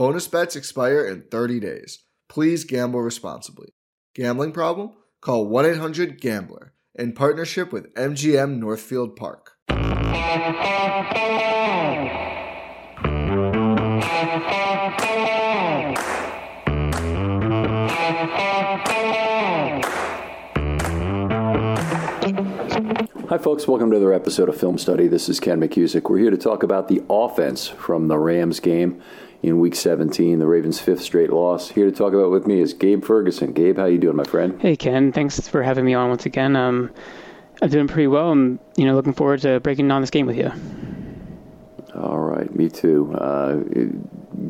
Bonus bets expire in 30 days. Please gamble responsibly. Gambling problem? Call 1 800 Gambler in partnership with MGM Northfield Park. Hi, folks. Welcome to another episode of Film Study. This is Ken McKusick. We're here to talk about the offense from the Rams game in Week 17, the Ravens' fifth straight loss. Here to talk about with me is Gabe Ferguson. Gabe, how you doing, my friend? Hey, Ken. Thanks for having me on once again. Um, I'm doing pretty well. I'm, you know, looking forward to breaking down this game with you. All right, me too. Uh,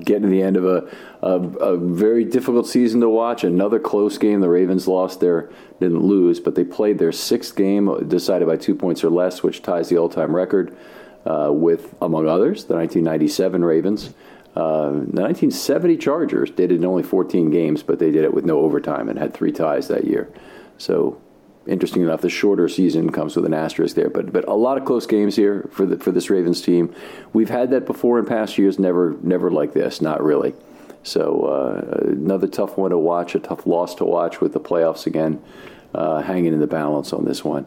getting to the end of a, a, a, very difficult season to watch. Another close game. The Ravens lost their, didn't lose, but they played their sixth game, decided by two points or less, which ties the all time record uh, with, among others, the 1997 Ravens. Uh, the 1970 Chargers did it in only 14 games, but they did it with no overtime and had three ties that year. So interesting enough, the shorter season comes with an asterisk there. But but a lot of close games here for the for this Ravens team. We've had that before in past years. Never never like this. Not really. So uh, another tough one to watch. A tough loss to watch with the playoffs again uh, hanging in the balance on this one.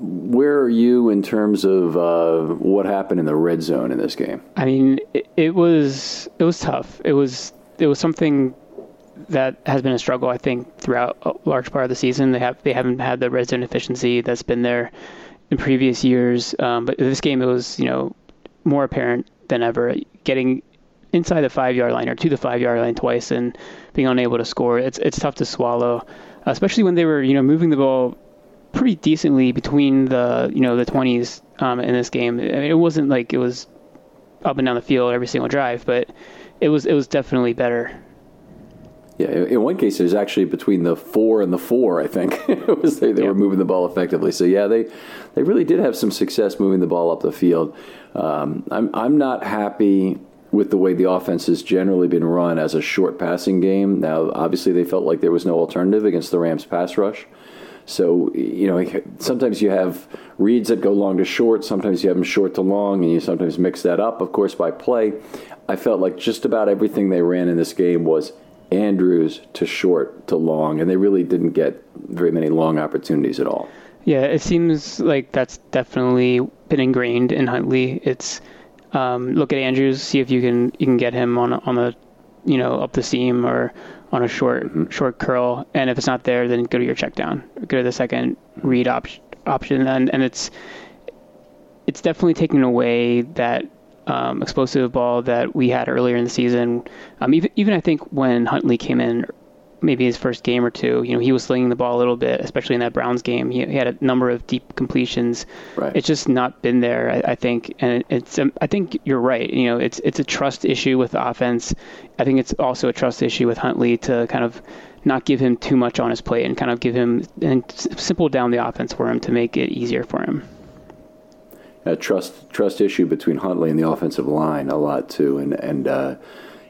Where are you in terms of uh, what happened in the red zone in this game? I mean, it, it was it was tough. It was it was something that has been a struggle, I think, throughout a large part of the season. They have they haven't had the red zone efficiency that's been there in previous years. Um, but this game, it was you know more apparent than ever. Getting inside the five yard line or to the five yard line twice and being unable to score, it's it's tough to swallow, especially when they were you know moving the ball pretty decently between the you know the 20s um, in this game. I mean, it wasn't like it was up and down the field every single drive, but it was it was definitely better yeah, in one case, it was actually between the four and the four. I think it was they, they yeah. were moving the ball effectively. So yeah, they they really did have some success moving the ball up the field. Um, I'm I'm not happy with the way the offense has generally been run as a short passing game. Now, obviously, they felt like there was no alternative against the Rams' pass rush. So you know, sometimes you have reads that go long to short. Sometimes you have them short to long, and you sometimes mix that up. Of course, by play, I felt like just about everything they ran in this game was Andrews to short to long, and they really didn't get very many long opportunities at all. Yeah, it seems like that's definitely been ingrained in Huntley. It's um, look at Andrews, see if you can you can get him on on the you know up the seam or on a short short curl, and if it's not there, then go to your check down, go to the second read op- option, and and it's it's definitely taking away that um, explosive ball that we had earlier in the season. Um, even even I think when Huntley came in, maybe his first game or two, you know, he was slinging the ball a little bit, especially in that Browns game. He, he had a number of deep completions. Right. It's just not been there, I, I think, and it's. Um, I think you're right. You know, it's it's a trust issue with the offense. I think it's also a trust issue with Huntley to kind of not give him too much on his plate and kind of give him and simple down the offense for him to make it easier for him a trust trust issue between Huntley and the offensive line a lot too, and and uh,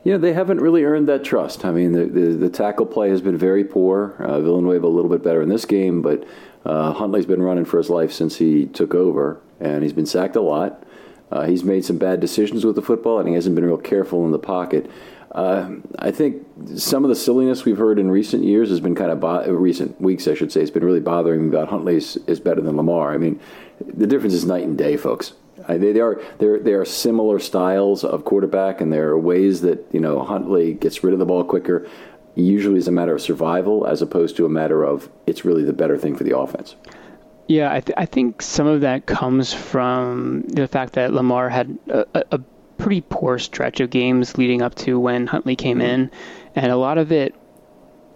you know, they haven't really earned that trust. I mean, the, the, the tackle play has been very poor. Uh, Villanueva a little bit better in this game, but uh, Huntley's been running for his life since he took over, and he's been sacked a lot. Uh, he's made some bad decisions with the football, and he hasn't been real careful in the pocket. Uh, I think some of the silliness we've heard in recent years has been kind of bo- recent weeks, I should say. It's been really bothering me about Huntley is, is better than Lamar. I mean, the difference is night and day, folks. I, they, they are they are similar styles of quarterback, and there are ways that you know Huntley gets rid of the ball quicker. Usually, as a matter of survival as opposed to a matter of it's really the better thing for the offense. Yeah, I, th- I think some of that comes from the fact that Lamar had a, a pretty poor stretch of games leading up to when Huntley came mm-hmm. in, and a lot of it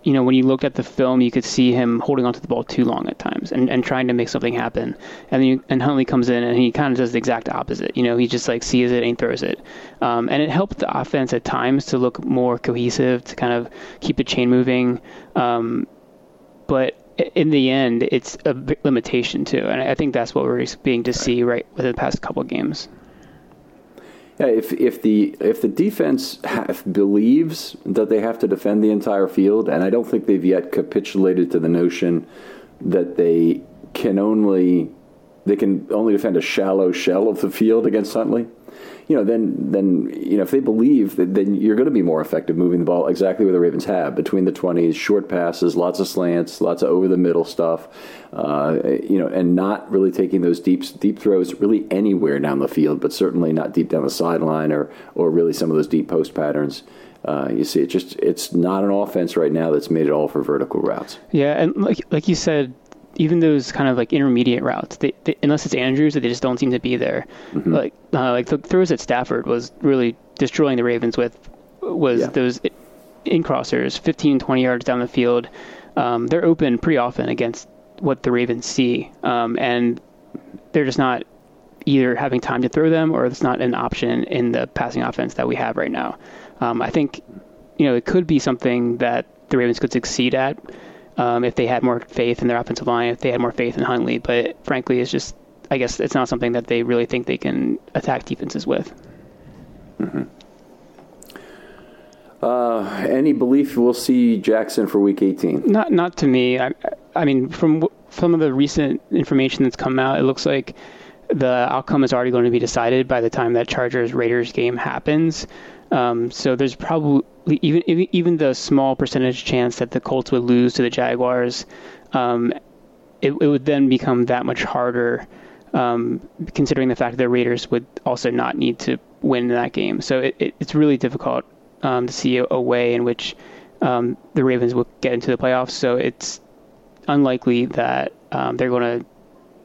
you know, when you looked at the film, you could see him holding onto the ball too long at times and, and trying to make something happen. And then you, and Huntley comes in and he kind of does the exact opposite. You know, he just like sees it and throws it. Um, and it helped the offense at times to look more cohesive, to kind of keep the chain moving. Um, but in the end, it's a limitation too. And I think that's what we're being to see right within the past couple of games. Yeah, if if the if the defense have, believes that they have to defend the entire field, and I don't think they've yet capitulated to the notion that they can only they can only defend a shallow shell of the field against Huntley you know, then then you know if they believe that then you're going to be more effective moving the ball exactly where the Ravens have between the 20s, short passes, lots of slants, lots of over the middle stuff, uh, you know, and not really taking those deep deep throws really anywhere down the field, but certainly not deep down the sideline or or really some of those deep post patterns. Uh, you see, it just it's not an offense right now that's made it all for vertical routes. Yeah, and like like you said, even those kind of like intermediate routes, they, they, unless it's Andrews, they just don't seem to be there. Mm-hmm. Like uh, like the throws at Stafford was really destroying the Ravens with was yeah. those in crossers, 15, 20 yards down the field. Um, they're open pretty often against what the Ravens see, um, and they're just not either having time to throw them or it's not an option in the passing offense that we have right now. Um, I think you know it could be something that the Ravens could succeed at um, if they had more faith in their offensive line, if they had more faith in Huntley. But frankly, it's just, I guess it's not something that they really think they can attack defenses with. Mm-hmm. Uh, any belief we'll see Jackson for Week 18? Not, not to me. I, I mean, from some of the recent information that's come out, it looks like the outcome is already going to be decided by the time that Chargers Raiders game happens. Um, so there's probably even even the small percentage chance that the Colts would lose to the Jaguars. Um, it, it, would then become that much harder, um, considering the fact that the Raiders would also not need to win that game. So it, it, it's really difficult um, to see a, a, way in which um, the Ravens will get into the playoffs. So it's unlikely that um, they're going to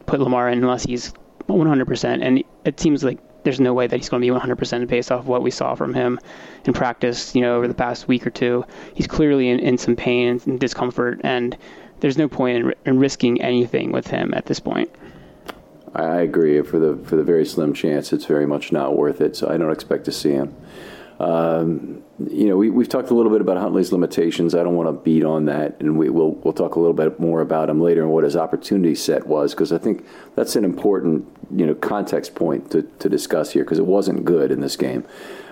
put Lamar in unless he's 100%. And it seems like there's no way that he's going to be 100% based off of what we saw from him in practice, you know, over the past week or two. He's clearly in, in some pain and discomfort, and there's no point in, in risking anything with him at this point. I agree. For the for the very slim chance, it's very much not worth it. So I don't expect to see him. Um, you know, we, we've talked a little bit about Huntley's limitations. I don't want to beat on that, and we, will we'll talk a little bit more about him later and what his opportunity set was, because I think that's an important you know context point to, to discuss here, because it wasn't good in this game.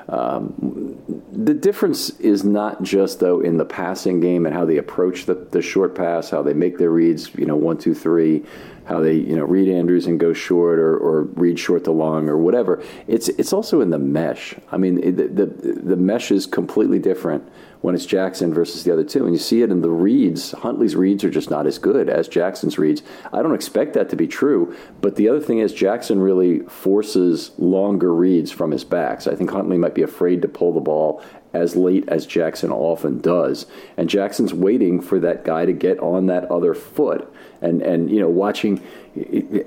Um, the difference is not just though in the passing game and how they approach the, the short pass, how they make their reads, you know, one, two, three, how they you know read Andrews and go short or, or read short to long or whatever. It's it's also in the mesh. I mean, it, the the mesh is completely different when it's Jackson versus the other two, and you see it in the reads. Huntley's reads are just not as good as Jackson's reads. I don't expect that to be true, but the other thing is Jackson really forces longer reads from his backs. I think Huntley might be afraid to pull the ball as late as Jackson often does. And Jackson's waiting for that guy to get on that other foot and and you know watching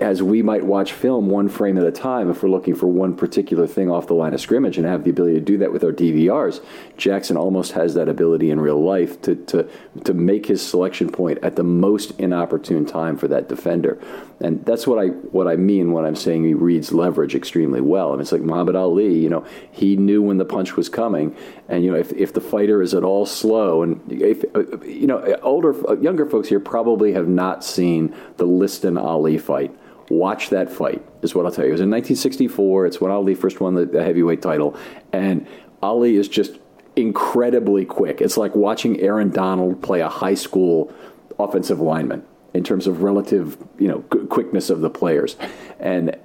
as we might watch film one frame at a time if we're looking for one particular thing off the line of scrimmage and have the ability to do that with our DVRs. Jackson almost has that ability in real life to to to make his selection point at the most inopportune time for that defender. And that's what I what I mean when I'm saying he reads leverage extremely well. I mean, it's like Muhammad Ali. You know, he knew when the punch was coming, and you know if, if the fighter is at all slow, and if uh, you know older uh, younger folks here probably have not seen the Liston Ali fight. Watch that fight is what I'll tell you. It was in 1964. It's when Ali first won the, the heavyweight title, and Ali is just incredibly quick. It's like watching Aaron Donald play a high school offensive lineman in terms of relative, you know, quickness of the players. And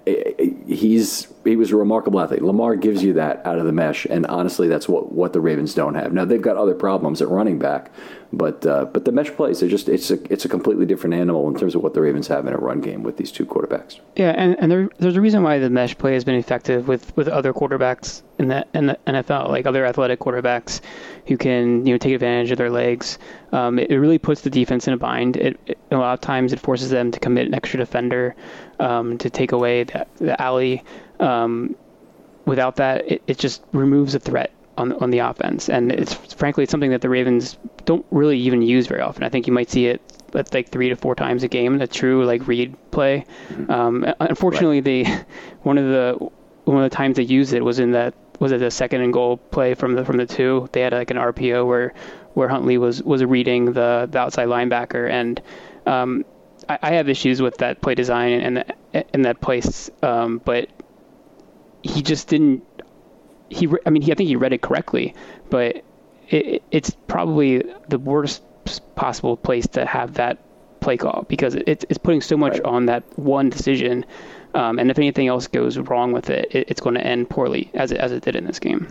he's he was a remarkable athlete. Lamar gives you that out of the mesh, and honestly, that's what, what the Ravens don't have. Now they've got other problems at running back, but uh, but the mesh plays are just it's a it's a completely different animal in terms of what the Ravens have in a run game with these two quarterbacks. Yeah, and, and there, there's a reason why the mesh play has been effective with, with other quarterbacks in the in the NFL, like other athletic quarterbacks who can you know take advantage of their legs. Um, it, it, really puts the defense in a bind. It, it, a lot of times it forces them to commit an extra defender um, to take away the, the alley. Um, without that, it, it just removes a threat on on the offense, and it's frankly it's something that the Ravens don't really even use very often. I think you might see it like three to four times a game, the true like read play. Mm-hmm. Um, unfortunately, right. they one of the one of the times they used it was in that was it a second and goal play from the from the two. They had like an RPO where where Huntley was was reading the, the outside linebacker, and um, I, I, have issues with that play design and and that place, um, but he just didn't. He, I mean, he, I think he read it correctly, but it, it's probably the worst possible place to have that play call because it's it's putting so much right. on that one decision, um, and if anything else goes wrong with it, it, it's going to end poorly as it as it did in this game.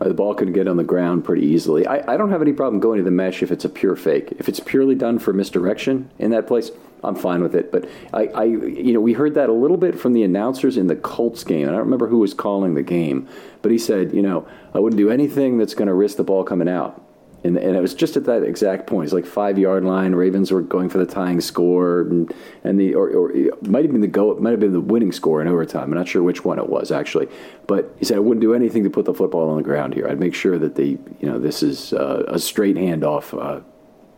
Uh, the ball can get on the ground pretty easily. I, I don't have any problem going to the mesh if it's a pure fake. If it's purely done for misdirection in that place, I'm fine with it. But I, I, you know, we heard that a little bit from the announcers in the Colts game, and I don't remember who was calling the game, but he said, you know, I wouldn't do anything that's going to risk the ball coming out. And, and it was just at that exact point. It's like five yard line. Ravens were going for the tying score, and, and the or, or might have been the go. It might have been the winning score in overtime. I'm not sure which one it was actually, but he said I wouldn't do anything to put the football on the ground here. I'd make sure that the you know this is uh, a straight handoff uh,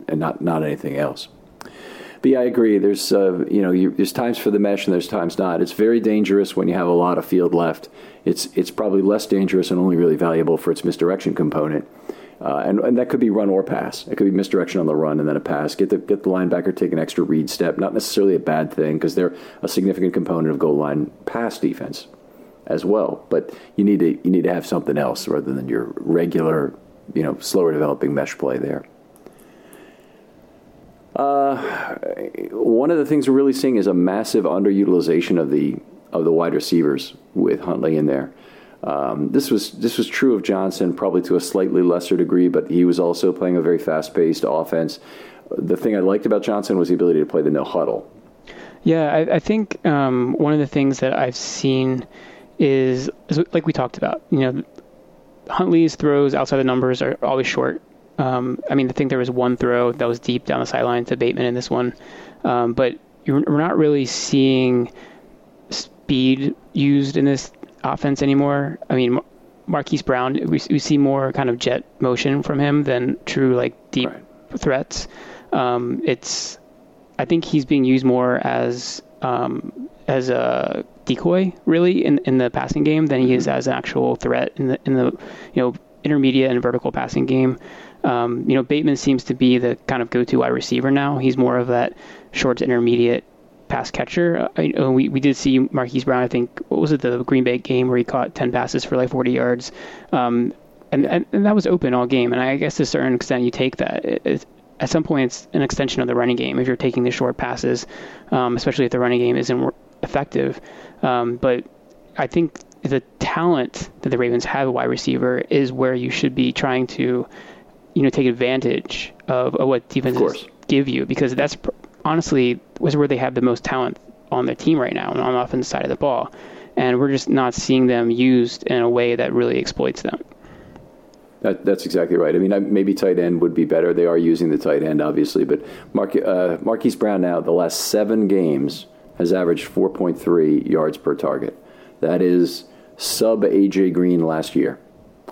and not not anything else. But yeah, I agree. There's uh, you know you, there's times for the mesh and there's times not. It's very dangerous when you have a lot of field left. It's it's probably less dangerous and only really valuable for its misdirection component. Uh, and, and that could be run or pass. It could be misdirection on the run and then a pass. Get the get the linebacker take an extra read step. Not necessarily a bad thing because they're a significant component of goal line pass defense as well. But you need to you need to have something else rather than your regular, you know, slower developing mesh play there. Uh, one of the things we're really seeing is a massive underutilization of the of the wide receivers with Huntley in there. Um, this was this was true of Johnson, probably to a slightly lesser degree, but he was also playing a very fast-paced offense. The thing I liked about Johnson was the ability to play the no huddle. Yeah, I, I think um, one of the things that I've seen is, is, like we talked about. You know, Huntley's throws outside the numbers are always short. Um, I mean, I think there was one throw that was deep down the sideline to Bateman in this one, um, but we're not really seeing speed used in this offense anymore. I mean, Marquise Brown, we, we see more kind of jet motion from him than true like deep right. threats. Um, it's, I think he's being used more as um, as a decoy really in in the passing game than he is mm-hmm. as an actual threat in the in the you know intermediate and vertical passing game. Um, you know, Bateman seems to be the kind of go-to wide receiver now. He's more of that short to intermediate pass catcher. I, we we did see Marquise Brown. I think what was it the Green Bay game where he caught 10 passes for like 40 yards, um, and, and, and that was open all game. And I guess to a certain extent you take that. It, it, at some point, it's an extension of the running game if you're taking the short passes, um, especially if the running game isn't effective. Um, but I think the talent that the Ravens have a wide receiver is where you should be trying to you know take advantage of, of what defenses of give you because that's honestly was where they have the most talent on their team right now and on the offensive side of the ball, and we're just not seeing them used in a way that really exploits them. That, that's exactly right. I mean, maybe tight end would be better. They are using the tight end, obviously, but Mark, uh, Marquise Brown now the last seven games has averaged 4.3 yards per target. That is sub AJ Green last year.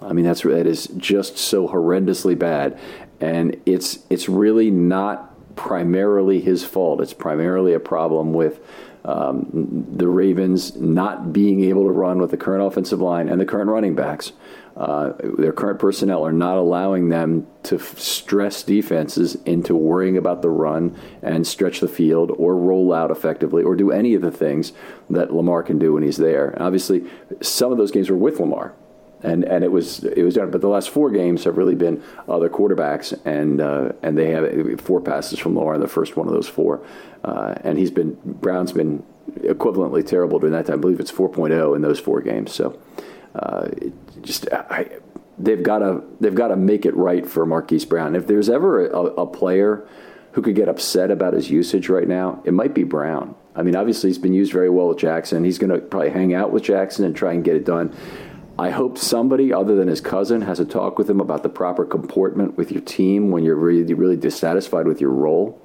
I mean, that's that is just so horrendously bad, and it's it's really not primarily his fault. It's primarily a problem with um, the Ravens not being able to run with the current offensive line and the current running backs. Uh, their current personnel are not allowing them to f- stress defenses into worrying about the run and stretch the field or roll out effectively or do any of the things that Lamar can do when he's there. And obviously, some of those games were with Lamar and and it was it was done. But the last four games have really been other quarterbacks, and uh, and they have four passes from Lamar in the first one of those four, uh, and he's been Brown's been equivalently terrible during that time. I believe it's 4.0 in those four games. So uh, just I, they've got to they've got to make it right for Marquise Brown. If there's ever a, a player who could get upset about his usage right now, it might be Brown. I mean, obviously he's been used very well with Jackson. He's going to probably hang out with Jackson and try and get it done. I hope somebody other than his cousin has a talk with him about the proper comportment with your team when you're really, really dissatisfied with your role.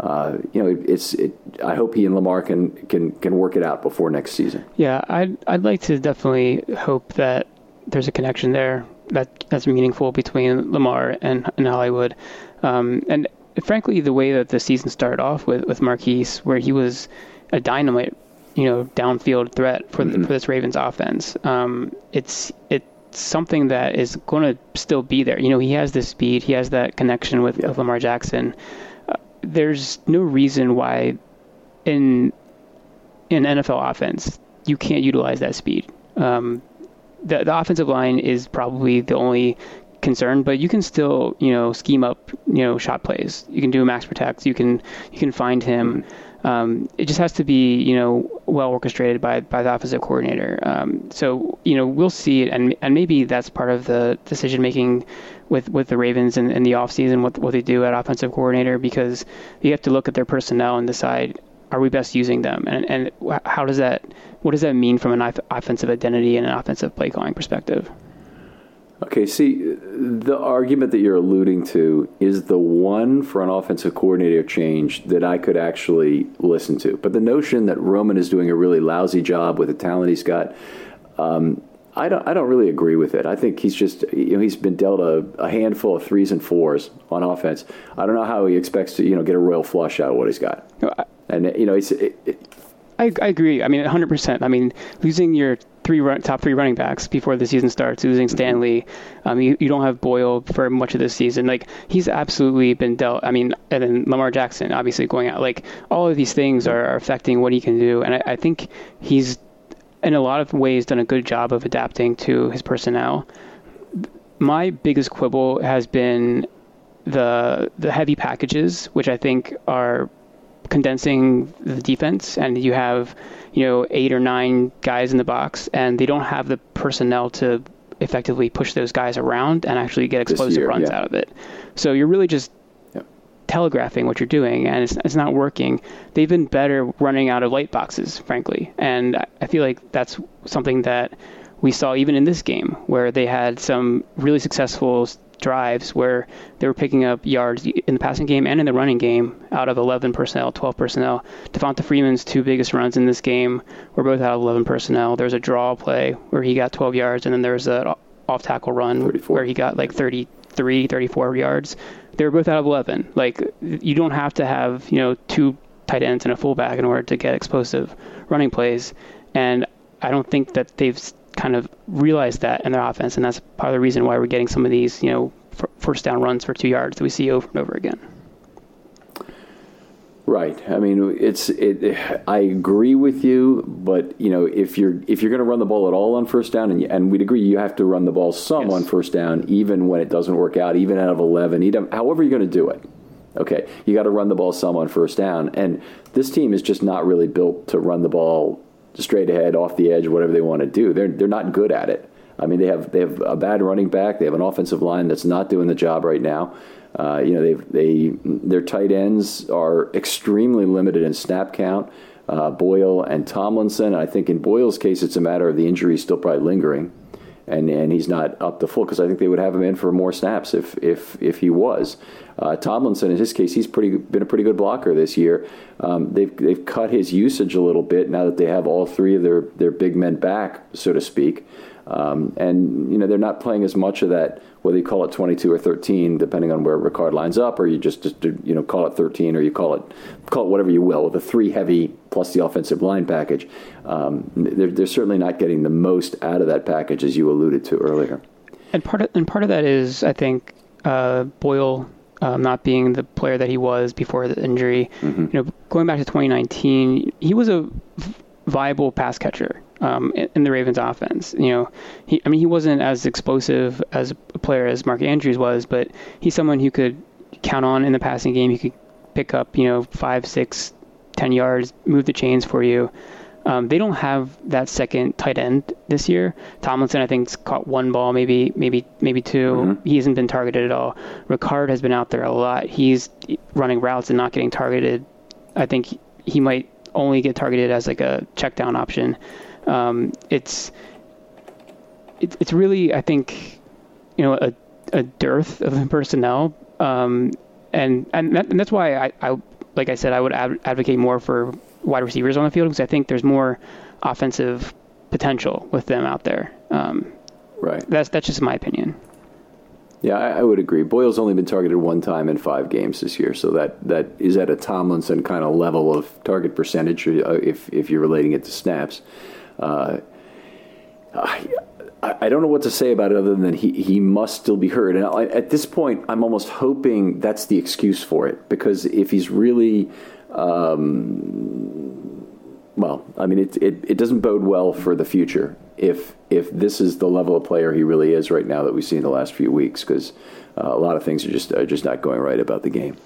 Uh, you know, it's. It, I hope he and Lamar can can can work it out before next season. Yeah, I'd I'd like to definitely hope that there's a connection there that that's meaningful between Lamar and and Hollywood, um, and frankly, the way that the season started off with with Marquise, where he was a dynamite you know downfield threat for mm-hmm. for this Ravens offense. Um, it's it's something that is going to still be there. You know, he has the speed, he has that connection with, yeah. with Lamar Jackson. Uh, there's no reason why in in NFL offense you can't utilize that speed. Um, the the offensive line is probably the only concern, but you can still, you know, scheme up, you know, shot plays. You can do max protects. You can you can find him. Mm-hmm um, it just has to be, you know, well orchestrated by by the offensive coordinator. Um, so, you know, we'll see it, and and maybe that's part of the decision making with with the Ravens in, in the offseason, what what they do at offensive coordinator, because you have to look at their personnel and decide are we best using them, and and how does that what does that mean from an offensive identity and an offensive play calling perspective? Okay, see, the argument that you're alluding to is the one for an offensive coordinator change that I could actually listen to. But the notion that Roman is doing a really lousy job with the talent he's got, um, I don't, I don't really agree with it. I think he's just, you know, he's been dealt a, a, handful of threes and fours on offense. I don't know how he expects to, you know, get a royal flush out of what he's got. And you know, it's. It, it, I, I agree. I mean, 100%. I mean, losing your three run, top three running backs before the season starts, losing Stanley. Um, you, you don't have Boyle for much of this season. Like he's absolutely been dealt. I mean, and then Lamar Jackson obviously going out. Like all of these things are, are affecting what he can do, and I, I think he's in a lot of ways done a good job of adapting to his personnel. My biggest quibble has been the the heavy packages, which I think are condensing the defense, and you have you know eight or nine guys in the box, and they don't have the personnel to effectively push those guys around and actually get explosive year, runs yeah. out of it. So you're really just telegraphing what you're doing, and it's, it's not working. They've been better running out of light boxes, frankly, and I feel like that's something that we saw even in this game, where they had some really successful drives where they were picking up yards in the passing game and in the running game out of 11 personnel, 12 personnel. Devonta Freeman's two biggest runs in this game were both out of 11 personnel. There's a draw play where he got 12 yards, and then there's a off tackle run 34. where he got like 33, 34 yards. They were both out of 11. Like you don't have to have you know two tight ends and a fullback in order to get explosive running plays, and I don't think that they've kind of realize that in their offense, and that's part of the reason why we're getting some of these, you know, first down runs for two yards that we see over and over again. Right. I mean, it's it. I agree with you, but you know, if you're if you're going to run the ball at all on first down, and and we'd agree you have to run the ball some yes. on first down, even when it doesn't work out, even out of eleven, even, however you're going to do it. Okay, you got to run the ball some on first down, and this team is just not really built to run the ball straight ahead, off the edge, whatever they want to do. They're they're not good at it. I mean, they have they have a bad running back. They have an offensive line that's not doing the job right now. Uh, you know, they they their tight ends are extremely limited in snap count. Uh, Boyle and Tomlinson. I think in Boyle's case, it's a matter of the injury still probably lingering, and and he's not up to full because I think they would have him in for more snaps if if if he was. Uh, Tomlinson, in his case, he's pretty been a pretty good blocker this year. Um, they've they've cut his usage a little bit now that they have all three of their their big men back, so to speak. Um, and you know they're not playing as much of that whether you call it 22 or 13 depending on where Ricard lines up or you just, just you know call it 13 or you call it call it whatever you will with a three heavy plus the offensive line package um, they're, they're certainly not getting the most out of that package as you alluded to earlier and part of, and part of that is I think uh, Boyle um, not being the player that he was before the injury. Mm-hmm. You know, going back to 2019, he was a viable pass catcher. Um, in, the Ravens offense. You know, he, I mean, he wasn't as explosive as a player as Mark Andrews was, but he's someone who could count on in the passing game. He could pick up, you know, five, six, ten yards, move the chains for you. Um, they don't have that second tight end this year. Tomlinson, I think, caught one ball, maybe, maybe, maybe 2 mm-hmm. He hasn't been targeted at all. Ricard has been out there a lot. He's running routes and not getting targeted. I think he might only get targeted as like a check down option. Um, it's it, it's really I think you know a, a dearth of personnel, um, and and, that, and that's why I, I like I said I would ad- advocate more for wide receivers on the field because I think there's more offensive potential with them out there. Um, right. That's that's just my opinion. Yeah, I, I, would agree. Boyle's only been targeted one time in five games this year, so that, that is at a Tomlinson kind of level of target percentage, uh, if if you're relating it to snaps. Uh, I, I don't know what to say about it other than he, he must still be hurt. And I, at this point, I'm almost hoping that's the excuse for it because if he's really, um, well, I mean, it, it, it doesn't bode well for the future if if this is the level of player he really is right now that we've seen the last few weeks because uh, a lot of things are just are just not going right about the game.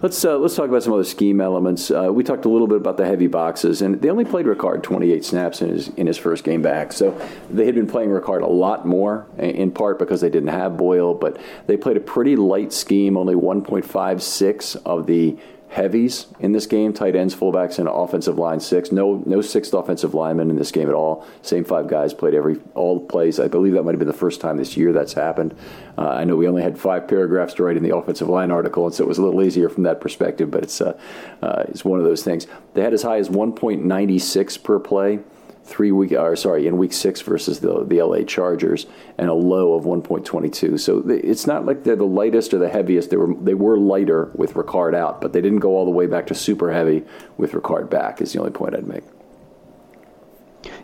Let's uh, let's talk about some other scheme elements. Uh, we talked a little bit about the heavy boxes, and they only played Ricard 28 snaps in his in his first game back. So they had been playing Ricard a lot more, in part because they didn't have Boyle, but they played a pretty light scheme. Only 1.56 of the heavies in this game, tight ends, fullbacks, and offensive line six. No, no sixth offensive lineman in this game at all. Same five guys played every all plays. I believe that might have been the first time this year that's happened. Uh, I know we only had five paragraphs to write in the offensive line article, and so it was a little easier from that perspective. But it's uh, uh, it's one of those things. They had as high as 1.96 per play three week or sorry in week six versus the the LA Chargers and a low of 1.22. So it's not like they're the lightest or the heaviest. They were they were lighter with Ricard out, but they didn't go all the way back to super heavy with Ricard back. Is the only point I'd make.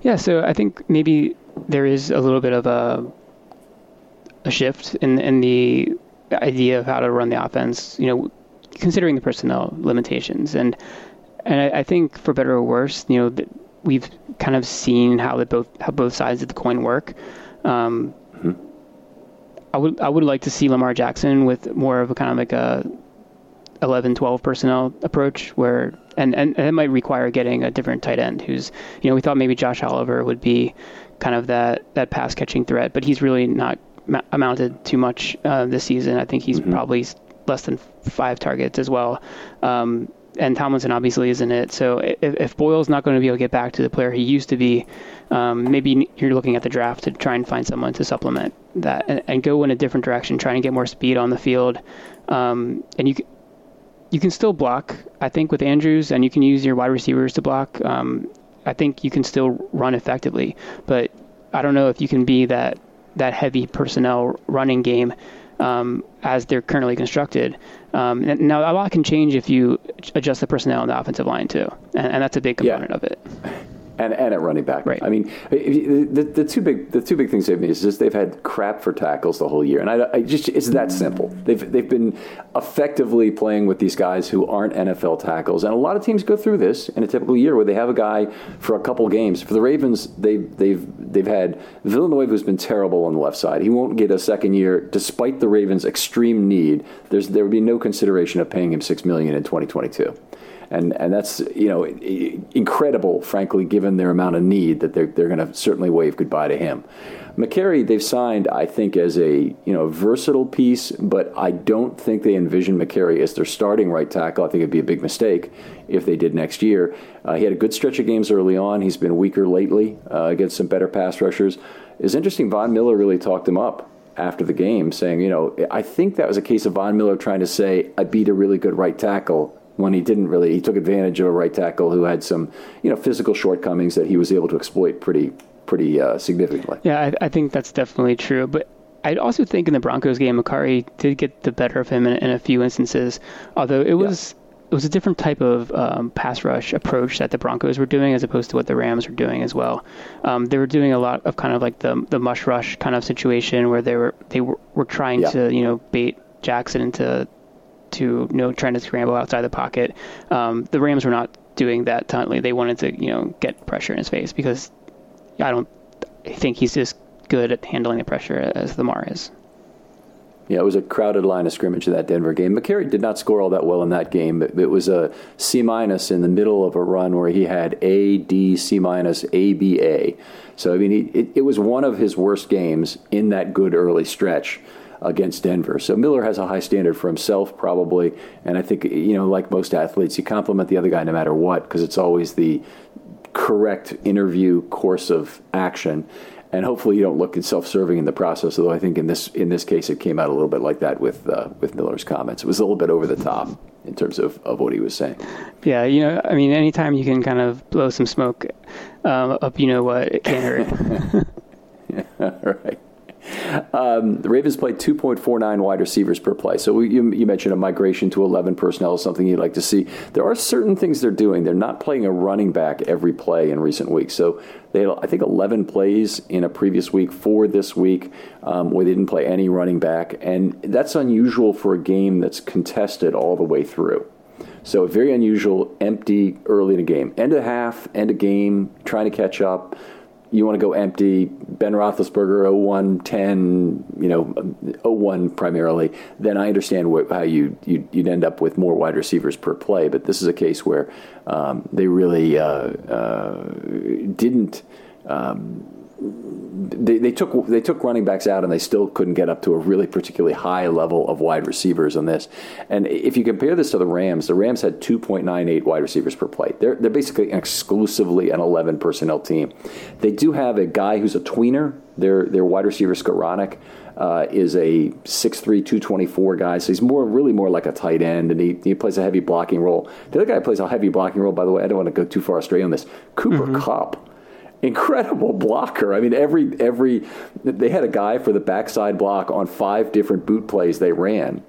Yeah, so I think maybe there is a little bit of a a shift in in the idea of how to run the offense. You know, considering the personnel limitations and. And I, I think, for better or worse, you know, we've kind of seen how the both how both sides of the coin work. Um, mm-hmm. I would I would like to see Lamar Jackson with more of a kind of like a 11, 12 personnel approach where and, and, it might require getting a different tight end who's you know we thought maybe Josh Oliver would be kind of that that pass catching threat, but he's really not ma- amounted too much uh, this season. I think he's mm-hmm. probably less than five targets as well. Um, and Tomlinson obviously isn't it. So if, if Boyle's not going to be able to get back to the player he used to be, um, maybe you're looking at the draft to try and find someone to supplement that and, and go in a different direction, trying to get more speed on the field. Um, and you you can still block, I think, with Andrews, and you can use your wide receivers to block. Um, I think you can still run effectively, but I don't know if you can be that that heavy personnel running game um, as they're currently constructed. Um, now, a lot can change if you adjust the personnel on the offensive line too, and, and that's a big component yeah. of it and and at running back. Right. I mean, the, the two big the two big things they've made is just they've had crap for tackles the whole year, and I, I, just it's that simple. They've they've been effectively playing with these guys who aren't NFL tackles, and a lot of teams go through this in a typical year where they have a guy for a couple games. For the Ravens, they they've they've had Villanueva who's been terrible on the left side. He won't get a second year despite the Ravens' extreme need. There's there would be no consideration of paying him six million in 2022 and and that's you know incredible, frankly, given their amount of need that they're they're going to certainly wave goodbye to him. Mekari they've signed, I think, as a you know versatile piece, but I don't think they envision Mekari as their starting right tackle. I think it'd be a big mistake if they did next year. Uh, he had a good stretch of games early on. He's been weaker lately uh, against some better pass rushers. It's interesting. Von Miller really talked him up after the game, saying, you know, I think that was a case of Von Miller trying to say, I beat a really good right tackle when he didn't really. He took advantage of a right tackle who had some, you know, physical shortcomings that he was able to exploit pretty pretty uh, significantly. Yeah, I, I, think that's definitely true. But I also think in the Broncos game, Mekari did get the better of him in, in a few instances. Although it was yeah. it was a different type of um, pass rush approach that the Broncos were doing as opposed to what the Rams were doing as well. Um, they were doing a lot of kind of like the the mush rush kind of situation where they were they were, were trying yeah. to you know bait Jackson into to you know trying to scramble outside the pocket. Um, the Rams were not doing that Huntley. They wanted to you know get pressure in his face because I don't think he's as good at handling the pressure as Lamar is. Yeah, it was a crowded line of scrimmage in that Denver game. Mekari did not score all that well in that game. It, it was a C minus in the middle of a run where he had A, D, C minus, A, B, A. So I mean, he, it, it was one of his worst games in that good early stretch against Denver. So Miller has a high standard for himself, probably. And I think, you know, like most athletes, you compliment the other guy no matter what because it's always the correct interview course of action and hopefully you don't look self-serving in the process. Although I think in this in this case it came out a little bit like that with uh, with Miller's comments. It was a little bit over the top in terms of, of what he was saying. Yeah, you know, I mean, anytime you can kind of blow some smoke um, up, you know what, it can't hurt. yeah, right. Um, the Ravens play 2.49 wide receivers per play. So you, you, mentioned a migration to 11 personnel is something you'd like to see. There are certain things they're doing. They're not playing a running back every play in recent weeks. So they, I think, 11 plays in a previous week, four this week, um, where they didn't play any running back, and that's unusual for a game that's contested all the way through. So very unusual, empty early in a game. End of half, end of game, trying to catch up you want to go empty, Ben Roethlisberger 01 10, you know, 01 primarily, then I understand what, how you, you, would end up with more wide receivers per play. But this is a case where um, they really uh, uh, didn't. Um, they, they took they took running backs out and they still couldn't get up to a really particularly high level of wide receivers on this. And if you compare this to the Rams, the Rams had 2.98 wide receivers per play. They're they're basically exclusively an 11 personnel team. They do have a guy who's a tweener. Their their wide receiver Skowronek. Uh, is a 6'3", 224 guy, so he's more really more like a tight end, and he, he plays a heavy blocking role. The other guy plays a heavy blocking role, by the way. I don't want to go too far astray on this. Cooper mm-hmm. Kupp incredible blocker. I mean, every every they had a guy for the backside block on five different boot plays they ran,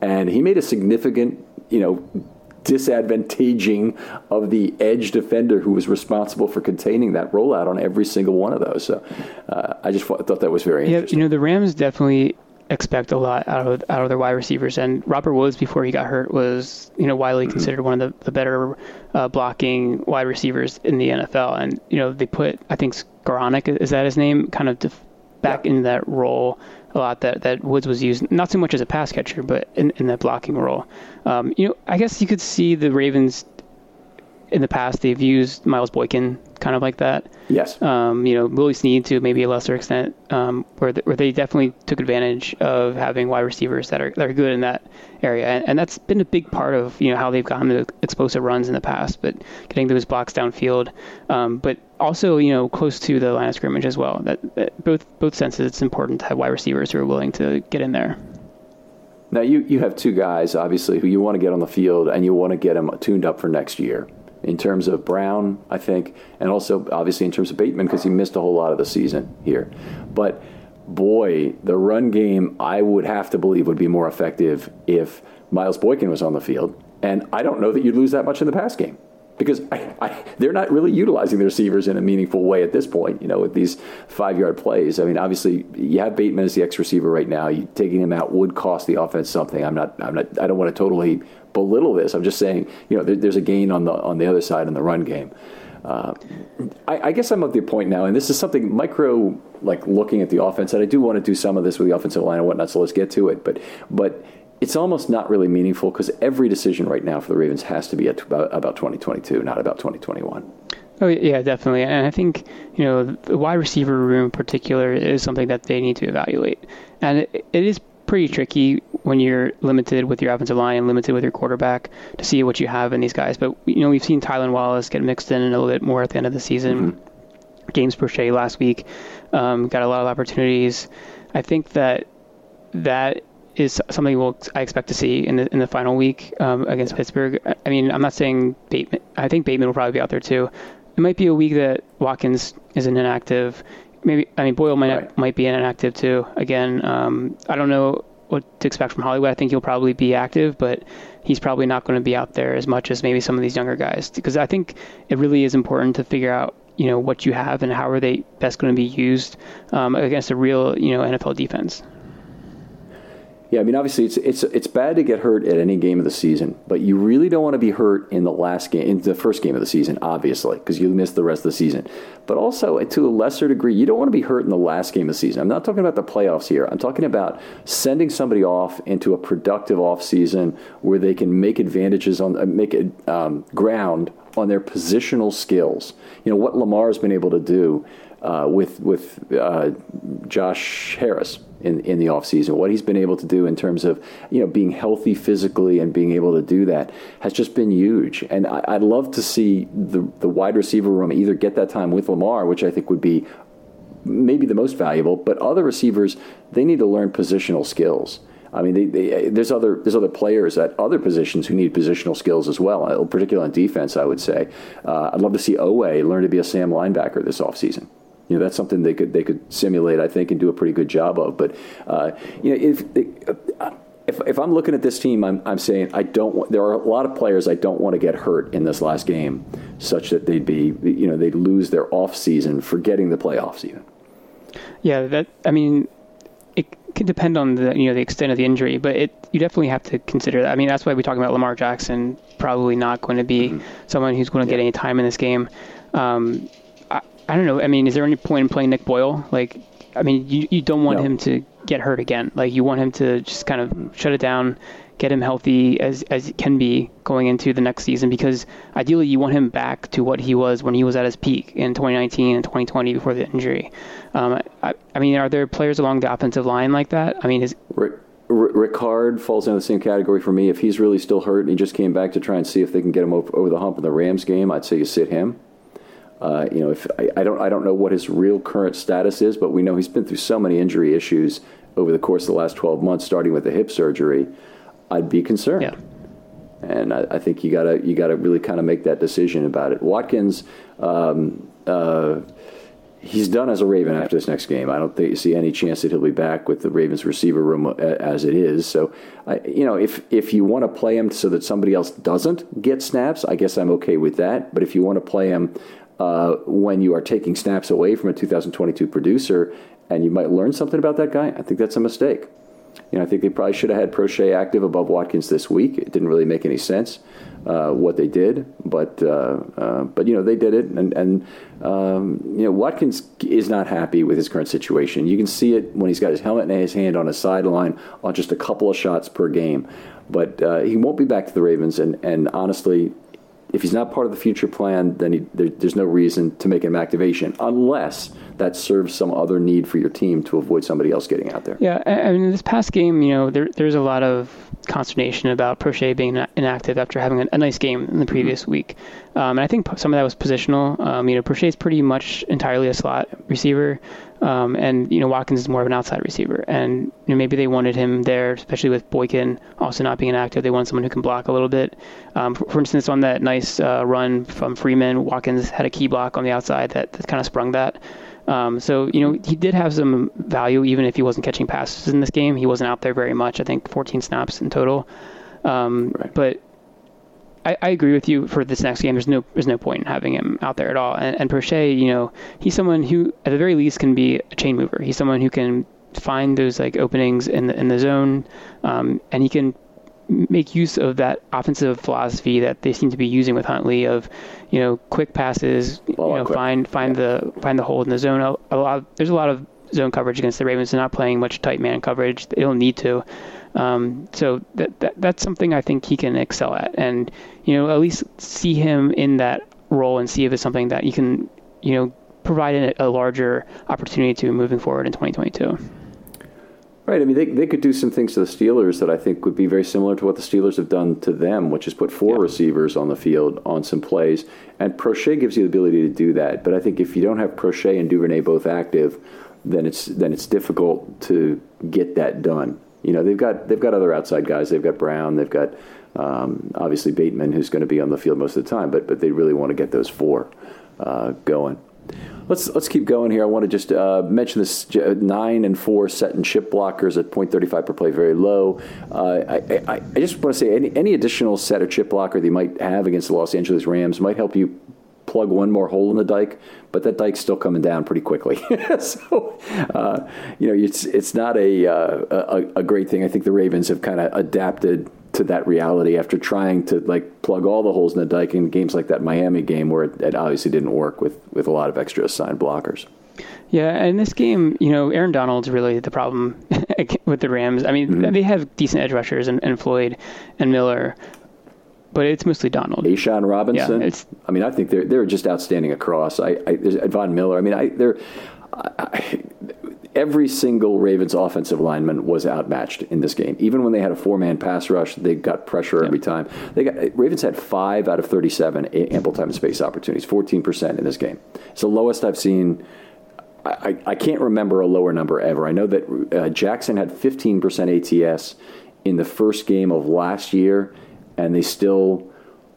and he made a significant, you know, disadvantaging of the edge defender who was responsible for containing that rollout on every single one of those. So uh, I just thought that was very yeah, interesting. You know, the Rams definitely expect a lot out of out of their wide receivers. And Robert Woods, before he got hurt, was you know widely mm-hmm. considered one of the, the better uh, blocking wide receivers in the NFL. And you know they put I think Skowronek is that his name, kind of def- back yeah. in that role a lot that, that Woods was used not so much as a pass catcher, but in, in that blocking role. Um, you know, I guess you could see the Ravens in the past they've used Miles Boykin kind of like that. Yes. Um, you know, Willie Snead to maybe a lesser extent, um, where the, where they definitely took advantage of having wide receivers that are that are good in that area, and, and that's been a big part of you know how they've gotten the explosive runs in the past, but getting those blocks downfield, um, but also you know close to the line of scrimmage as well. That, that both both senses it's important to have wide receivers who are willing to get in there. Now you you have two guys obviously who you want to get on the field and you want to get them tuned up for next year in terms of Brown, I think, and also obviously in terms of Bateman because he missed a whole lot of the season here. But boy, the run game I would have to believe would be more effective if Miles Boykin was on the field. And I don't know that you'd lose that much in the pass game because I, I, they're not really utilizing the receivers in a meaningful way at this point. You know, with these five yard plays. I mean, obviously, you have Bateman as the X receiver right now. You taking him out would cost the offense something. I'm not. I'm not. I don't want to totally belittle this. I'm just saying, you know, there, there's a gain on the on the other side in the run game. Uh, I, I, guess I'm at the point now, and this is something micro, like looking at the offense, and I do want to do some of this with the offensive line and whatnot. So let's get to it. But but it's almost not really meaningful because every decision right now for the Ravens has to be about, about 2022, not about 2021. Oh yeah, definitely. And I think you know the wide receiver room in particular is something that they need to evaluate, and it, it is pretty tricky when you're limited with your offensive line and limited with your quarterback to see what you have in these guys. But you know we've seen Tylan Wallace get mixed in a little bit more at the end of the season. Mm-hmm. James Proche last week um, got a lot of opportunities. I think that that is something we'll I expect to see in the in the final week um, against Pittsburgh. I mean, I'm not saying Bateman. I think Bateman will probably be out there too. It might be a week that Watkins is an inactive. Maybe I mean Boyle might right. might be inactive too. Again, um, I don't know what to expect from Hollywood. I think he'll probably be active, but he's probably not going to be out there as much as maybe some of these younger guys. Because I think it really is important to figure out you know what you have and how are they best going to be used um, against a real you know NFL defense. Yeah, I mean, obviously, it's it's it's bad to get hurt at any game of the season, but you really don't want to be hurt in the last game, in the first game of the season, obviously, because you miss the rest of the season. But also, to a lesser degree, you don't want to be hurt in the last game of the season. I'm not talking about the playoffs here. I'm talking about sending somebody off into a productive off season where they can make advantages on uh, make um, ground on their positional skills. You know what Lamar has been able to do uh, with with uh, Josh Harris in in the offseason. What he's been able to do in terms of you know being healthy physically and being able to do that has just been huge. And I, would love to see the the wide receiver room either get that time with Lamar, which I think would be maybe the most valuable, but other receivers they need to learn positional skills. I mean, they, they, there's other there's other players at other positions who need positional skills as well, particularly on defense. I would say uh, I'd love to see Oweh learn to be a Sam linebacker this offseason. You know, that's something they could they could simulate, I think, and do a pretty good job of. But uh, you know, if if, if I'm looking at this team, I'm, I'm saying I don't. Want, there are a lot of players I don't want to get hurt in this last game, such that they'd be you know they'd lose their off season, forgetting the playoffs even. Yeah, that I mean, it could depend on the you know the extent of the injury, but it you definitely have to consider that. I mean, that's why we talk about Lamar Jackson probably not going to be mm-hmm. someone who's going to yeah. get any time in this game. Um, I, don't know. I mean, is there any point in playing Nick Boyle? Like, I mean, you you don't want no. him to get hurt again. Like, you want him to just kind of shut it down, get him healthy as as it can be going into the next season because ideally you want him back to what he was when he was at his peak in 2019 and 2020 before the injury. Um, I, I mean, are there players along the offensive line like that? I mean, is Rick, Ricard falls into the same category for me. If he's really still hurt and he just came back to try and see if they can get him over, over the hump in the Rams game, I'd say you sit him. Uh, you know, if I, I, don't, I don't know what his real current status is, but we know he's been through so many injury issues over the course of the last 12 months, starting with the hip surgery. I'd be concerned. Yeah. And I, I, think you gotta you gotta really kind of make that decision about it. Watkins, um, uh, he's done as a Raven after this next game. I don't think, you see any chance that he'll be back with the Ravens receiver room uh, as it is. So, I, you know, if if you want to play him so that somebody else doesn't get snaps, I guess I'm okay with that. But if you want to play him uh, when you are taking snaps away from a 2022 producer and you might learn something about that guy, I think that's a mistake. You know, I think they probably should have had Proche active above Watkins this week. It didn't really make any sense uh, what they did, but uh, uh, but you know they did it, and and um, you know Watkins is not happy with his current situation. You can see it when he's got his helmet in his hand on a sideline on just a couple of shots per game. But uh, he won't be back to the Ravens, and and honestly, if he's not part of the future plan, then he, there, there's no reason to make him activation unless that serves some other need for your team to avoid somebody else getting out there. Yeah, I mean, this past game, you know, there, there's a lot of consternation about Proche being inactive after having a, a nice game in the previous mm-hmm. week. Um, and I think some of that was positional. Um, you know, Proche is pretty much entirely a slot receiver. Um, and you know Watkins is more of an outside receiver, and you know, maybe they wanted him there, especially with Boykin also not being inactive. They want someone who can block a little bit. Um, for, for, instance, on that nice uh, run from Freeman, Watkins had a key block on the outside that, that kind of sprung that. Um, so you know he did have some value, even if he wasn't catching passes in this game. He wasn't out there very much. I think 14 snaps in total. Um, right. But I, I, agree with you for this next game. There's no there's no point in having him out there at all. And, and Proche, you know, he's someone who at the very least can be a chain mover. He's someone who can find those like openings in the in the zone, um, and he can make use of that offensive philosophy that they seem to be using with Huntley of, you know, quick passes, you know, quick. find find yeah. the find the hole in the zone. A, a lot of, there's a lot of zone coverage against the Ravens. They're not playing much tight man coverage. They don't need to. Um, so that, that that's something I think he can excel at, and you know at least see him in that role and see if it's something that you can you know provide a, a larger opportunity to moving forward in 2022. Right. I mean, they, they could do some things to the Steelers that I think would be very similar to what the Steelers have done to them, which is put four yeah. receivers on the field on some plays. And Proche gives you the ability to do that. But I think if you don't have Proche and Duvernay both active, then it's then it's difficult to get that done. You know, they've got they've got other outside guys. They've got Brown. They've got um, obviously Bateman, who's going to be on the field most of the time. But but they really want to get those four uh, going. Let's let's keep going here. I want to just uh, mention this nine and four set and chip blockers at 0.35 per play, very low. Uh, I, I, I, just want to say any, any additional set or chip blocker they might have against the Los Angeles Rams might help you plug one more hole in the dike, but that dike's still coming down pretty quickly. so, uh, you know, it's it's not a, uh, a, a great thing. I think the Ravens have kind of adapted to that reality after trying to like plug all the holes in the dike in games like that Miami game where it, it obviously didn't work with with a lot of extra assigned blockers. Yeah, in this game, you know, Aaron Donald's really the problem with the Rams. I mean, mm-hmm. they have decent edge rushers and, and Floyd and Miller, but it's mostly Donald. A'Shawn Robinson. Yeah, I mean, I think they're they're just outstanding across. I, I Von Miller. I mean, I they're. I, every single Ravens offensive lineman was outmatched in this game. Even when they had a four man pass rush, they got pressure yeah. every time. They got Ravens had five out of thirty seven ample time and space opportunities, fourteen percent in this game. It's the lowest I've seen. I, I can't remember a lower number ever. I know that uh, Jackson had 15% ATS in the first game of last year, and they still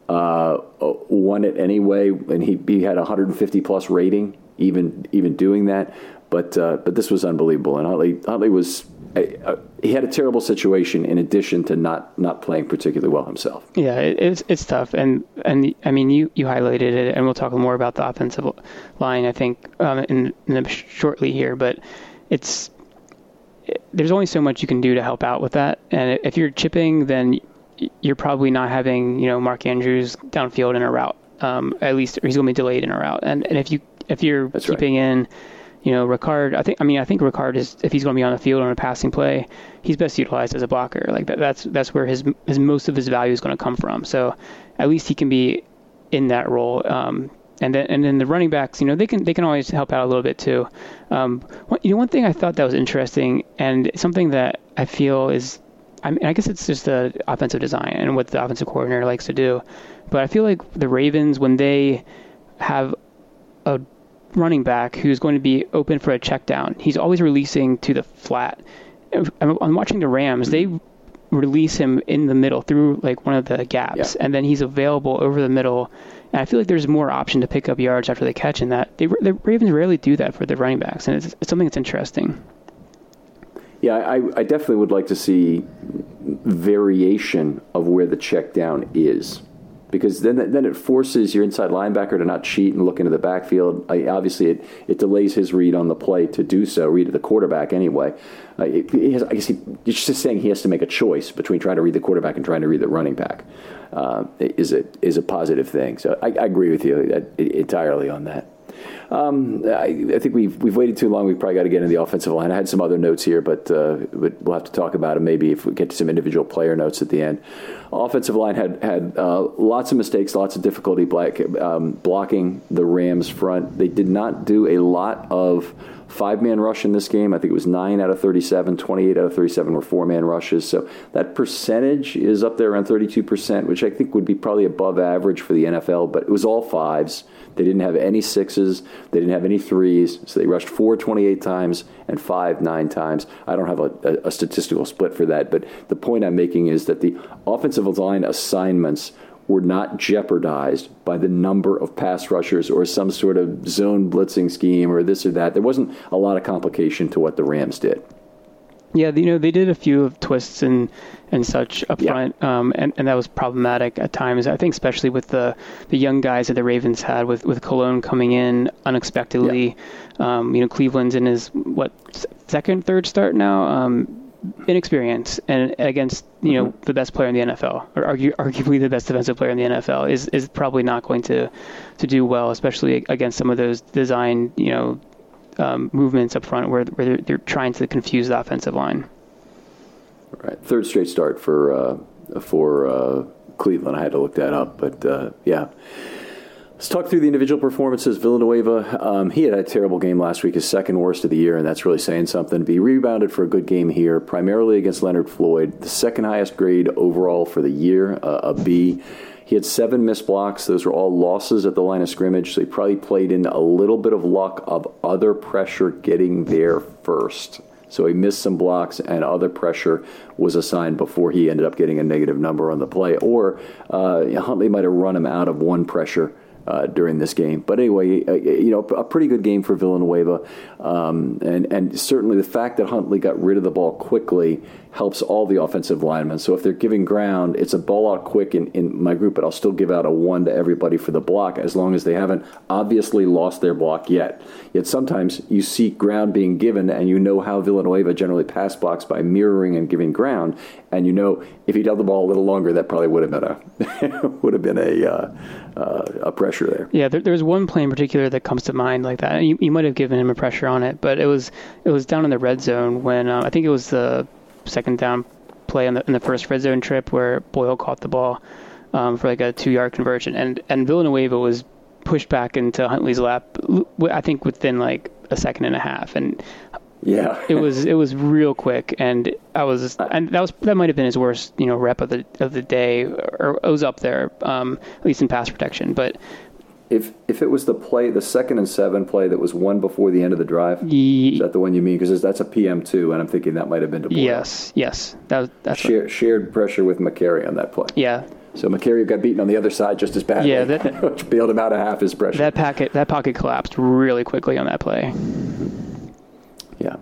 uh, won it anyway. And he, he had 150 plus rating, even even doing that. But uh, but this was unbelievable. And Huntley Huntley was uh, he had a terrible situation in addition to not not playing particularly well himself. Yeah, it, it's it's tough, and and I mean you you highlighted it, and we'll talk more about the offensive line I think um, in, in shortly here, but it's there's only so much you can do to help out with that, and if you're chipping, then you're probably not having you know Mark Andrews downfield in a route. Um, at least he's going to be delayed in a route, and and if you if you're That's keeping right. in, you know Ricard, I think I mean I think Ricard is if he's going to be on the field on a passing play, he's best utilized as a blocker. Like that, that's that's where his his most of his value is going to come from. So at least he can be in that role. Um, and then and then the running backs, you know, they can they can always help out a little bit too. Um, one, you know, one thing I thought that was interesting and something that I feel is I mean, I guess it's just the offensive design and what the offensive coordinator likes to do. But I feel like the Ravens, when they have a running back who's going to be open for a check down, he's always releasing to the flat. I'm watching the Rams. They release him in the middle through like one of the gaps, yeah. and then he's available over the middle. And I feel like there's more option to pick up yards after they catch in that. They, the Ravens rarely do that for their running backs, and it's, it's something that's interesting. Yeah, I, I definitely would like to see variation of where the check down is because then then it forces your inside linebacker to not cheat and look into the backfield. I, obviously, it, it delays his read on the play to do so, read the quarterback anyway. Uh, it, has, I guess he, it's just saying he has to make a choice between trying to read the quarterback and trying to read the running back. Uh, is a is a positive thing. So I, I agree with you entirely on that. Um, I, I, think we've we've waited too long. We've probably got to get into the offensive line. I had some other notes here, but, uh, we'll have to talk about them maybe if we get to some individual player notes at the end. Offensive line had had uh, lots of mistakes, lots of difficulty black, um, blocking the Rams front. They did not do a lot of five man rush in this game. I think it was 9 out of 37, 28 out of 37 were four man rushes. So that percentage is up there around 32%, which I think would be probably above average for the NFL, but it was all fives. They didn't have any sixes, they didn't have any threes. So they rushed four 28 times and five nine times. I don't have a, a, a statistical split for that, but the point I'm making is that the offensive line assignments were not jeopardized by the number of pass rushers or some sort of zone blitzing scheme or this or that. There wasn't a lot of complication to what the Rams did. Yeah, you know they did a few of twists and and such up yeah. front, um, and and that was problematic at times. I think especially with the the young guys that the Ravens had with with Colon coming in unexpectedly. Yeah. Um, you know Cleveland's in his what second third start now. Um, inexperience and against you know mm-hmm. the best player in the NFL or argue, arguably the best defensive player in the NFL is is probably not going to to do well, especially against some of those design you know um, movements up front where where they're, they're, trying to confuse the offensive line. All right, third straight start for uh, for uh, Cleveland. I had to look that up, but uh, yeah. Let's talk through the individual performances. Villanueva, um, he had a terrible game last week, his second worst of the year, and that's really saying something. Be rebounded for a good game here, primarily against Leonard Floyd, the second highest grade overall for the year, uh, a B. He had seven missed blocks. Those were all losses at the line of scrimmage, so he probably played in a little bit of luck of other pressure getting there first. So he missed some blocks, and other pressure was assigned before he ended up getting a negative number on the play. Or uh, Huntley might have run him out of one pressure uh, during this game. But anyway, uh, you know, a pretty good game for Villanueva, um, and and certainly the fact that Huntley got rid of the ball quickly helps all the offensive linemen. So if they're giving ground, it's a ball out quick in, in my group, but I'll still give out a one to everybody for the block as long as they haven't obviously lost their block yet. Yet sometimes you see ground being given, and you know how Villanueva generally pass blocks by mirroring and giving ground, and you know if he'd held the ball a little longer, that probably would have been a would have been a uh, uh, a pressure there. Yeah, there, there's one play in particular that comes to mind like that. You, you might have given him a pressure on it, but it was it was down in the red zone when uh, I think it was the second down play in the, in the first red zone trip where Boyle caught the ball um, for like a two yard conversion, and and Villanueva was pushed back into Huntley's lap. I think within like a second and a half, and yeah, it was it was real quick, and I was and that was that might have been his worst you know rep of the of the day, or it was up there um, at least in pass protection, but if if it was the play, the second and seven play that was one before the end of the drive, Ye- is that the one you mean? Because that's a PM two, and I'm thinking that might have been to Yes, yes, that was, that's Share, what... shared pressure with Mekari on that play. Yeah. So Mekari got beaten on the other side just as badly. Yeah, that, which bailed him out of half his pressure. That packet that pocket collapsed really quickly on that play. Yeah.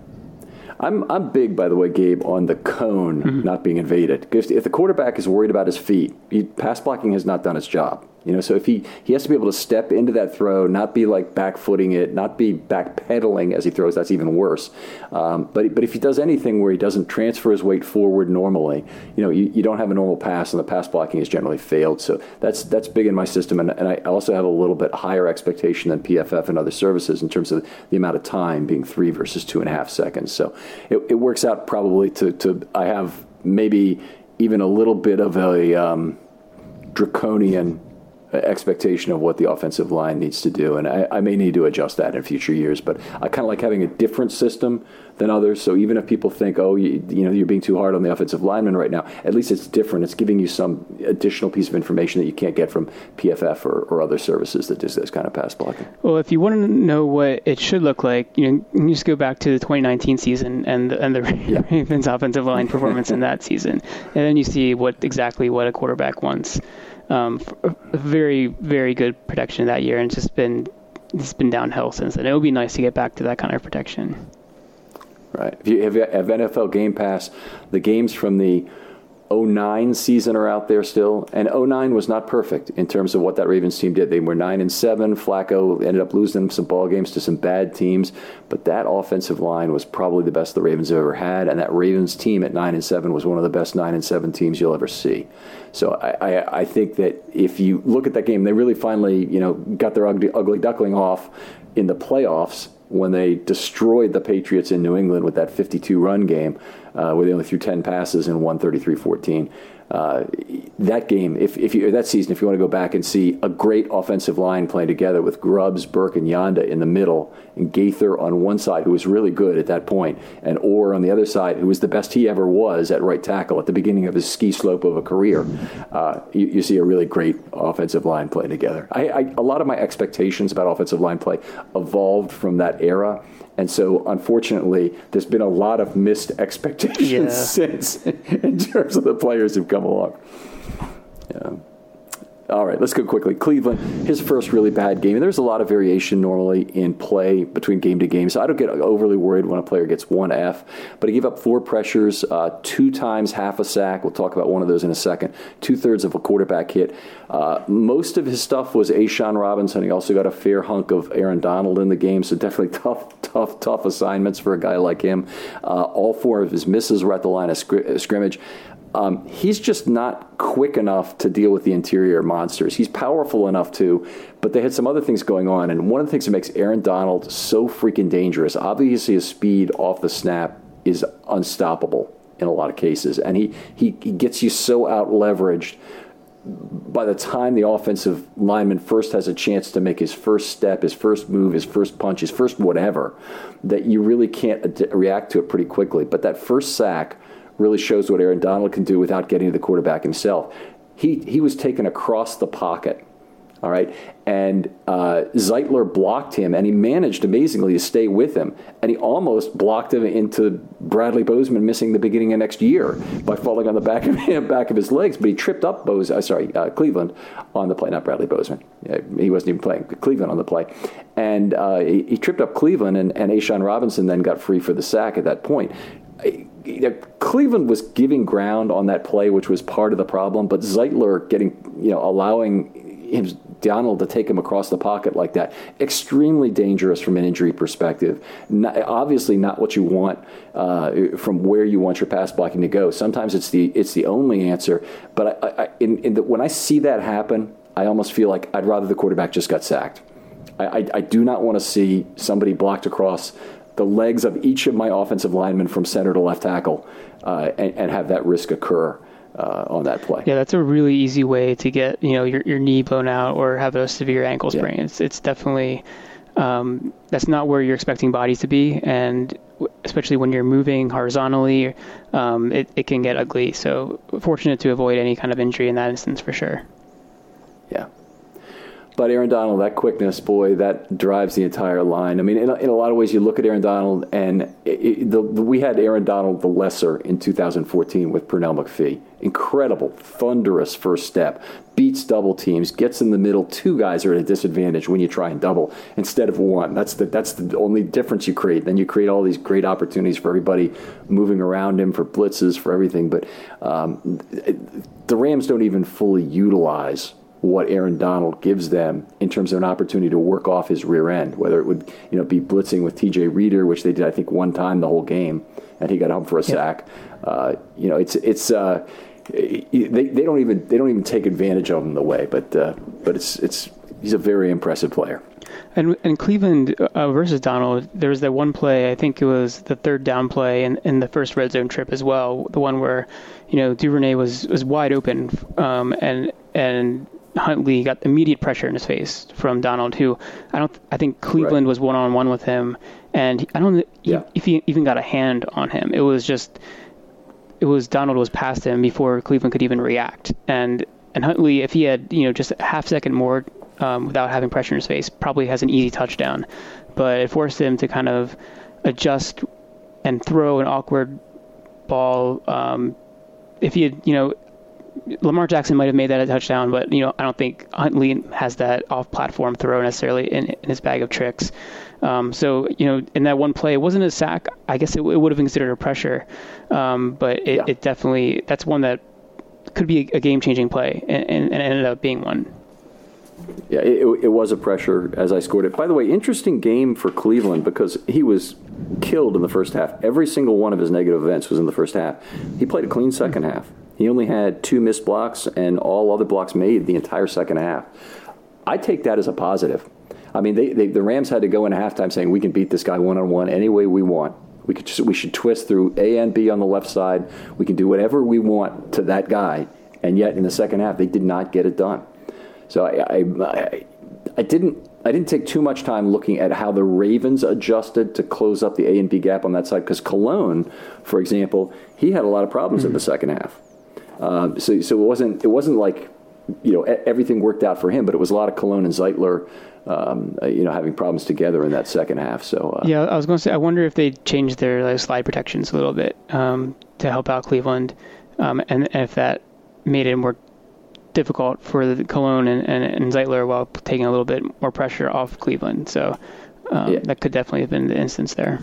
I'm I'm big, by the way, Gabe, on the cone mm-hmm. not being invaded. If, if the quarterback is worried about his feet, he, pass blocking has not done its job. You know, so if he he has to be able to step into that throw, not be like back footing it, not be back pedaling as he throws. That's even worse. Um, but but if he does anything where he doesn't transfer his weight forward normally, you know, you, you don't have a normal pass, and the pass blocking has generally failed. So that's that's big in my system, and, and I also have a little bit higher expectation than PFF and other services in terms of the amount of time being three versus two and a half seconds. So it, it works out probably to to I have maybe even a little bit of a um, draconian expectation of what the offensive line needs to do. And I, I, may need to adjust that in future years, but I kind of like having a different system than others. So even if people think, oh, you, you, know, you're being too hard on the offensive lineman right now, at least it's different. It's giving you some additional piece of information that you can't get from PFF or, or other services that do this kind of pass blocking. Well, if you want to know what it should look like, you know, you just go back to the 2019 season and and the yeah. Ravens offensive line performance in that season, and then you see what exactly what a quarterback wants um, very very good protection that year, and it's just been it's been downhill since then. It would be nice to get back to that kind of protection. Right. If you have, have NFL Game Pass, the games from the 09 season are out there still, and 09 was not perfect in terms of what that Ravens team did. They were nine and seven. Flacco ended up losing some ball games to some bad teams, but that offensive line was probably the best the Ravens have ever had, and that Ravens team at nine and seven was one of the best nine and seven teams you'll ever see. So I, I, I think that if you look at that game, they really finally you know got their ugly, ugly duckling off in the playoffs when they destroyed the Patriots in New England with that 52 run game, uh, where they only threw 10 passes and won 33 14 uh, that game, if, if you that season, if you want to go back and see a great offensive line playing together with Grubbs, Birk, and Yanda in the middle, and Gaither on one side, who was really good at that point, and Oher on the other side, who was the best he ever was at right tackle at the beginning of his ski slope of a career, uh, you, you, see a really great offensive line play together. I, I, a lot of my expectations about offensive line play evolved from that era and so, unfortunately, there's been a lot of missed expectations yeah. since in terms of the players who've come along. Yeah. All right, let's go quickly. Cleveland, his first really bad game. And there's a lot of variation normally in play between game to game. So I don't get overly worried when a player gets one F. But he gave up four pressures, uh, two times half a sack. We'll talk about one of those in a second. Two thirds of a quarterback hit. Uh, most of his stuff was A'Shawn Robinson. He also got a fair hunk of Aaron Donald in the game. So definitely tough, tough, tough assignments for a guy like him. Uh, all four of his misses were at the line of scr- scrimmage. Um, he's just not quick enough to deal with the interior monsters. He's powerful enough to, but they had some other things going on. And one of the things that makes Aaron Donald so freaking dangerous, obviously, his speed off the snap is unstoppable in a lot of cases. And he, he, he gets you so out leveraged by the time the offensive lineman first has a chance to make his first step, his first move, his first punch, his first whatever, that you really can't ad- react to it pretty quickly. But that first sack really shows what Aaron Donald can do without getting to the quarterback himself. He, he was taken across the pocket All right. And uh, Zeitler blocked him, and he managed amazingly to stay with him. And he almost blocked him into Bradley Bozeman missing the beginning of next year by falling on the back of him, back of his legs. But he tripped up Bose, uh, sorry, uh, Cleveland on the play, not Bradley Bozeman. he wasn't even playing Cleveland on the play, and uh, he, he, tripped up Cleveland, and, and A'Shawn Robinson then got free for the sack at that point. Cleveland was giving ground on that play, which was part of the problem. But Zeitler getting, you know, allowing him, Donald to take him across the pocket like that, extremely dangerous from an injury perspective. Not, obviously, not what you want uh, from where you want your pass blocking to go. Sometimes it's the it's the only answer. But I, I, in, in the, when I see that happen, I almost feel like I'd rather the quarterback just got sacked. I, I, I do not want to see somebody blocked across the legs of each of my offensive linemen from center to left tackle uh, and, and, have that risk occur. Uh, on that play. Yeah, that's a really easy way to get you know your, your knee blown out or have a severe ankle sprain. Yeah. It's it's definitely um, that's not where you're expecting bodies to be, and especially when you're moving horizontally, um, it it can get ugly. So fortunate to avoid any kind of injury in that instance for sure. Yeah. But Aaron Donald, that quickness, boy, that drives the entire line. I mean, in a, in a lot of ways, you look at Aaron Donald, and it, it, the, we had Aaron Donald the lesser in 2014 with Pernell McPhee. Incredible, thunderous first step, beats double teams, gets in the middle. Two guys are at a disadvantage when you try and double instead of one. That's the that's the only difference you create. Then you create all these great opportunities for everybody moving around him, for blitzes, for everything. But um, the Rams don't even fully utilize what Aaron Donald gives them in terms of an opportunity to work off his rear end, whether it would you know be blitzing with T.J. Reader, which they did I think one time the whole game, and he got home for a sack. Uh, you know, it's it's uh, they, they don't even they don't even take advantage of him the way, but uh, but it's it's he's a very impressive player. And and Cleveland uh, versus Donald, there was that one play. I think it was the third down play in, in the first red zone trip as well. The one where, you know, Duvernay was was wide open, um, and and Huntley got immediate pressure in his face from Donald, who I don't. I think Cleveland right. was one on one with him, and I don't yeah. if he even got a hand on him. It was just, it was Donald was past him before Cleveland could even react, and and Huntley, if he had you know just a half second more um, without having pressure in his face, probably has an easy touchdown, but it forced him to kind of adjust and throw an awkward ball. Um, if he had, you know, Lamar Jackson might have made that a touchdown, but you know I don't think Huntley has that off-platform throw necessarily in, in his bag of tricks. Um, so you know in that one play, it wasn't a sack. I guess it, it would have been considered a pressure, um, but it, yeah. it, definitely that's one that could be a game-changing play, and, and, and ended up being one. Yeah, it, it, was a pressure as I scored it. By the way, interesting game for Cleveland because he was killed in the first half. Every single one of his negative events was in the first half. He played a clean second half. He only had two missed blocks and all other blocks made the entire second half. I take that as a positive. I mean, they, they, the Rams had to go in halftime saying we can beat this guy one on one any way we want. We could just, we should twist through A and B on the left side. We can do whatever we want to that guy. And yet, in the second half, they did not get it done. So I, I, I didn't I didn't take too much time looking at how the Ravens adjusted to close up the A and B gap on that side because Colon, for example, he had a lot of problems mm-hmm. in the second half. Uh, so, so it wasn't it wasn't like you know everything worked out for him, but it was a lot of Colon and Zeitler, um, uh, you know, having problems together in that second half. So uh, yeah, I was going to say I wonder if they changed their like, slide protections a little bit um, to help out Cleveland, um, and, and, if that made it more difficult for the Colon and, and, and, Zeitler while taking a little bit more pressure off Cleveland. So um, yeah. that could definitely have been the instance there.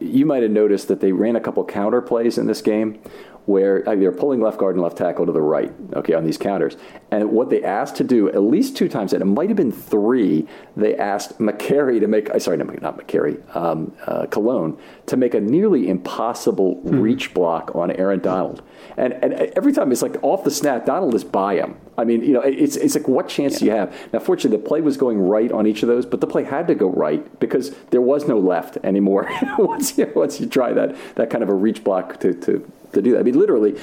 You might have noticed that they ran a couple counter plays in this game where uh, they're pulling left guard and left tackle to the right, okay, on these counters. And what they asked to do, at least two times, and it might have been three, they asked Mekari to make, uh, sorry, not Mekari, um, uh, Colon, to make a nearly impossible hmm. reach block on Aaron Donald. And, and every time it's like off the snap, Donald is by him. I mean, you know, it's, it's like what chance yeah. do you have? Now, fortunately, the play was going right on each of those, but the play had to go right because there was no left anymore once, you, once you try that, that kind of a reach block to, to to do that. I mean, literally,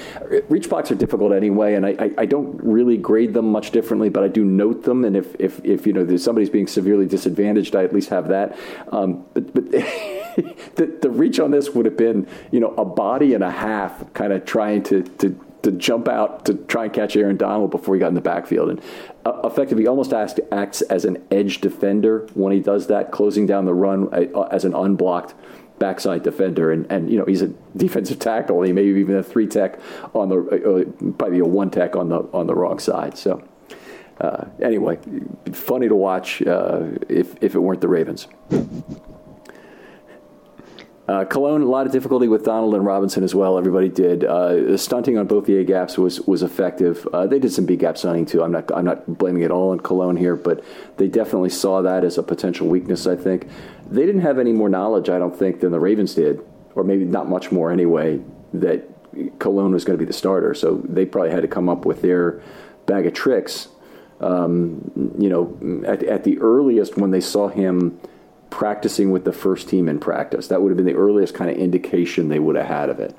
reach blocks are difficult anyway, and I, I, I, don't really grade them much differently, but I do note them. And if, if, if you know somebody's being severely disadvantaged, I at least have that. Um, but but the, the reach on this would have been you know a body and a half, kind of trying to to to jump out to try and catch Aaron Donald before he got in the backfield. And uh, effectively, almost acts, acts as an edge defender when he does that, closing down the run uh, as an unblocked backside defender. And, and you know, he's a defensive tackle. He may even a three tech on the, uh, uh, probably a one tech on the, on the wrong side. So. Uh, anyway, funny to watch uh, if if it weren't the Ravens. Uh, Colon, a lot of difficulty with Donald and Robinson as well. Everybody did. Uh, stunting on both the A gaps was was effective. Uh, they did some B gap stunting too. I'm not I'm not blaming it all on Colon here, but they definitely saw that as a potential weakness. I think they didn't have any more knowledge. I don't think than the Ravens did, or maybe not much more anyway. That Colon was going to be the starter, so they probably had to come up with their bag of tricks. Um, you know, at, at the earliest when they saw him practicing with the first team in practice. That would have been the earliest kind of indication they would have had of it.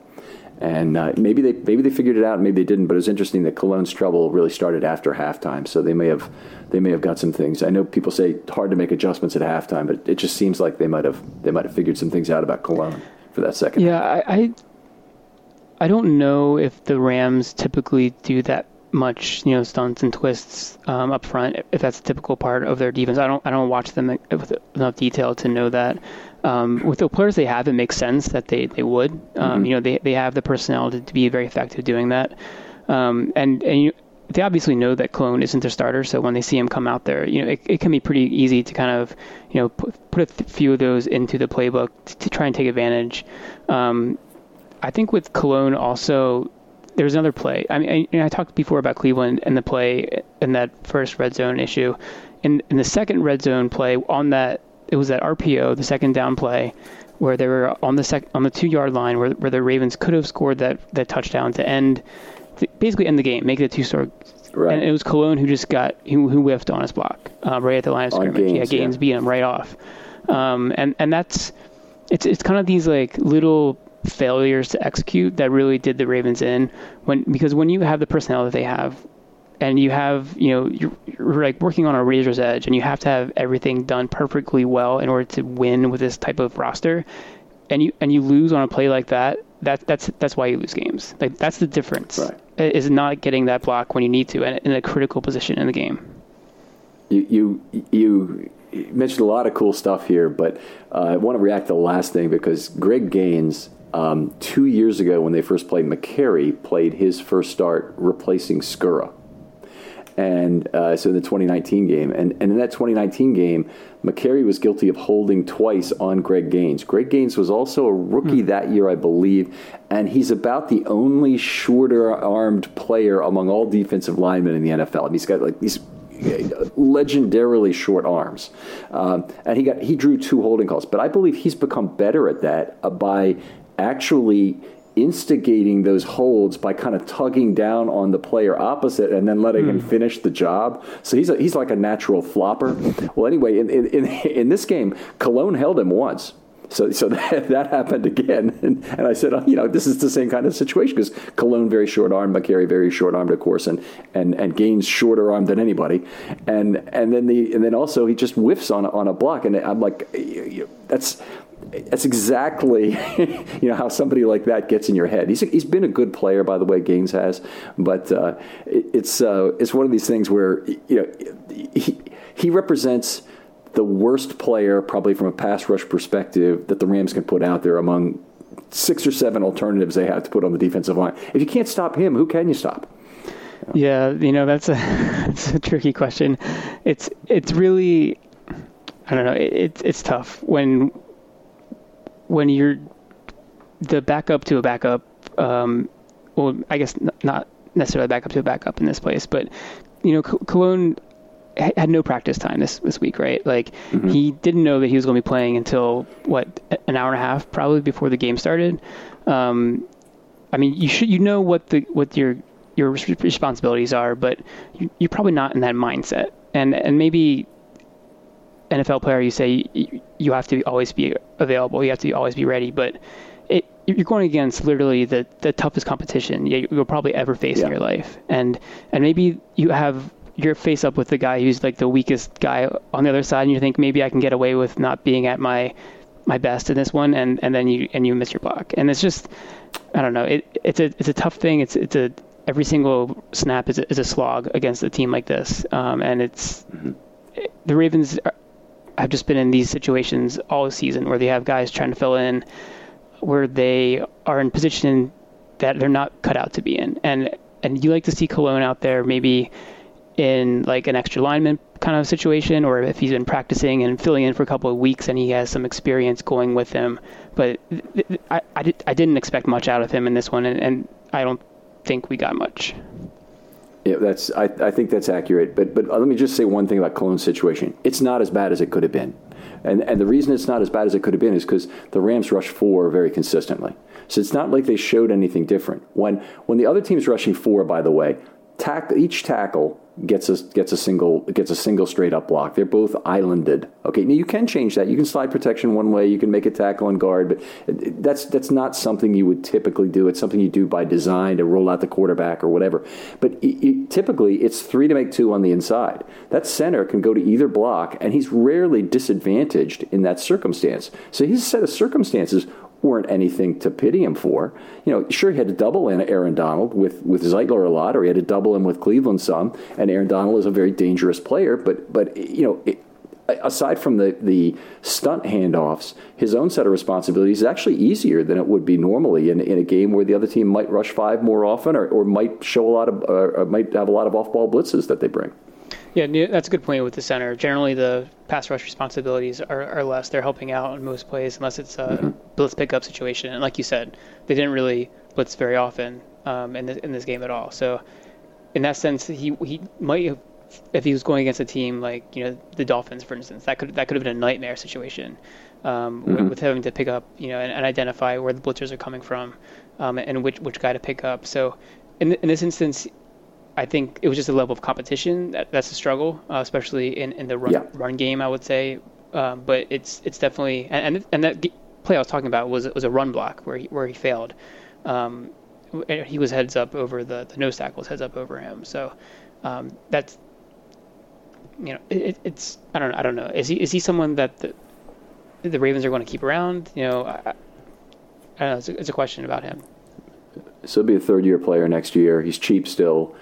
And uh, maybe they maybe they figured it out, maybe they didn't. But it's interesting that Colon's trouble really started after halftime, so they may have they may have got some things. I know people say it's hard to make adjustments at halftime, but it just seems like they might have they might have figured some things out about Colon for that second. Yeah, I, I I don't know if the Rams typically do that much, you know, stunts and twists um, up front. If that's a typical part of their defense, I don't I don't watch them with enough detail to know that. Um, with the players they have, it makes sense that they they would. Um, mm-hmm. You know, they they have the personnel to, to be very effective doing that. Um, and and you, they obviously know that Colon isn't their starter, so when they see him come out there, you know, it, it can be pretty easy to kind of, you know, put, put a few of those into the playbook to, to try and take advantage. Um, I think with Colon also, there's another play. I mean, I, I, talked before about Cleveland and the play in that first red zone issue. In in the second red zone play on that, it was that RPO, the second down play, where they were on the sec on the two yard line, where where the Ravens could have scored that that touchdown to end, to basically end the game, make it a two score. Right. And it was Colon who just got who, who whiffed on his block uh, right at the line of scrimmage. Gaines, yeah, Gaines yeah. beat him right off. Um, and and that's it's it's kind of these like little failures to execute that really did the Ravens in when because when you have the personnel that they have and you have you know you're, you're, like working on a razor's edge and you have to have everything done perfectly well in order to win with this type of roster and you and you lose on a play like that that that's that's why you lose games. Like that's the difference. Right. is not getting that block when you need to and in a critical position in the game. You you you mentioned a lot of cool stuff here but uh, I want to react to the last thing because Greg Gaines um, two years ago, when they first played, Mekari played his first start replacing Skura. And uh, so in the 2019 game, and, and in that 2019 game, Mekari was guilty of holding twice on Greg Gaines. Greg Gaines was also a rookie mm. that year, I believe, and he's about the only shorter armed player among all defensive linemen in the NFL. And he's got like these legendarily short arms, um, and he got he drew two holding calls. But I believe he's become better at that uh, by actually instigating those holds by kind of tugging down on the player opposite and then letting mm. him hmm. finish the job. So he's a, he's like a natural flopper. Well, anyway, in, in, in this game, Colon held him once. So, so that, that happened again. And, and I said, oh, you know, this is the same kind of situation because Colon very short armed, Mekari very short armed, of course, and, and, and Gaines shorter arm than anybody. And, and then the, and then also he just whiffs on, on a block. And I'm like, that's, that's exactly you know how somebody like that gets in your head. He's he's been a good player, by the way. Gaines has, but uh, it, it's uh, it's one of these things where you know he he represents the worst player, probably from a pass rush perspective, that the Rams can put out there among six or seven alternatives they have to put on the defensive line. If you can't stop him, who can you stop? Yeah, you know that's a that's a tricky question. It's it's really I don't know. It, it's it's tough when when you're the backup to a backup, um, well, I guess not necessarily backup to a backup in this place, but you know, Colon had no practice time this this week, right? Like mm-hmm. he didn't know that he was going to be playing until what an hour and a half probably before the game started. Um, I mean, you should you know what the what your your responsibilities are, but you, you're probably not in that mindset. And and maybe NFL player, you say you, you have to always be available. You have to always be ready. But it, you're going against literally the, the toughest competition you'll probably ever face yeah. in your life. And and maybe you have your face up with the guy who's like the weakest guy on the other side, and you think maybe I can get away with not being at my my best in this one, and, and then you and you miss your block. And it's just I don't know. It it's a it's a tough thing. It's it's a every single snap is a, is a slog against a team like this, um, and it's mm-hmm. the Ravens have just been in these situations all season where they have guys trying to fill in, where they are in position that they're not cut out to be in, and and you like to see Colon out there maybe in like an extra lineman kind of situation, or if he's been practicing and filling in for a couple of weeks and he has some experience going with him. But I, I, did, I didn't expect much out of him in this one, and, and I don't think we got much. Yeah, that's. I, I think that's accurate. But but uh, let me just say one thing about Colon's situation. It's not as bad as it could have been, and and the reason it's not as bad as it could have been is because the Rams rush four very consistently. So it's not like they showed anything different. When when the other team's rushing four, by the way, tack, each tackle gets a gets a single gets a single straight up block. They're both islanded. Okay, now you can change that. You can slide protection one way. You can make a tackle and guard, but uh, that's that's not something you would typically do. It's something you do by design to roll out the quarterback or whatever. But it, it, typically, it's three to make two on the inside. That center can go to either block, and he's rarely disadvantaged in that circumstance. So his set of circumstances weren't anything to pity him for. You know, sure, he had to double in Aaron Donald with, with Zeitler a lot, or he had to double him with Cleveland some. And Aaron Donald is a very dangerous player, but but you know. It, aside from the, the stunt handoffs, his own set of responsibilities is actually easier than it would be normally in, in a game where the other team might rush five more often or, or might show a lot of uh, might have a lot of off ball blitzes that they bring. Yeah, that's a good point with the center. Generally, the pass rush responsibilities are, are less. They're helping out in most plays, unless it's a mm-hmm. blitz pickup situation. And like you said, they didn't really blitz very often um, in this in this game at all. So, in that sense, he he might have, if he was going against a team like you know the Dolphins, for instance, that could that could have been a nightmare situation um, mm-hmm. with, with, having to pick up you know and, and, identify where the blitzers are coming from um, and which which guy to pick up. So, in in this instance, I think it was just a level of competition that, that's a struggle, uh, especially in, in the run, yeah. run game. I would say, um, but it's it's definitely and and, and that play I was talking about was was a run block where he, where he failed. Um, he was heads up over the the nose tackle was heads up over him. So um, that's you know it, it's I don't I don't know is he is he someone that the the Ravens are going to keep around? You know, I, I don't know. It's a, it's a question about him. So he'll be a third year player next year. He's cheap still.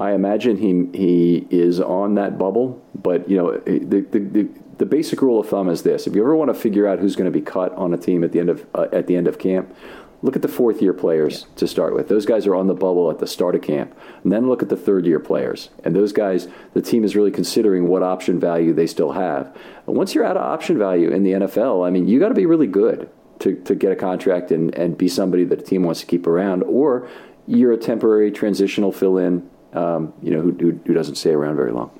I imagine he he is on that bubble, but you know the, the, the, the basic rule of thumb is this: if you ever want to figure out who's going to be cut on a team at the end of uh, at the end of camp, look at the fourth year players yeah. to start with. Those guys are on the bubble at the start of camp, and then look at the third year players. And those guys, the team is really considering what option value they still have. And once you're out of option value in the NFL, I mean, you got to be really good to, to get a contract and, and be somebody that a team wants to keep around, or you're a temporary transitional fill in um, you know, who, who, who, doesn't stay around very long.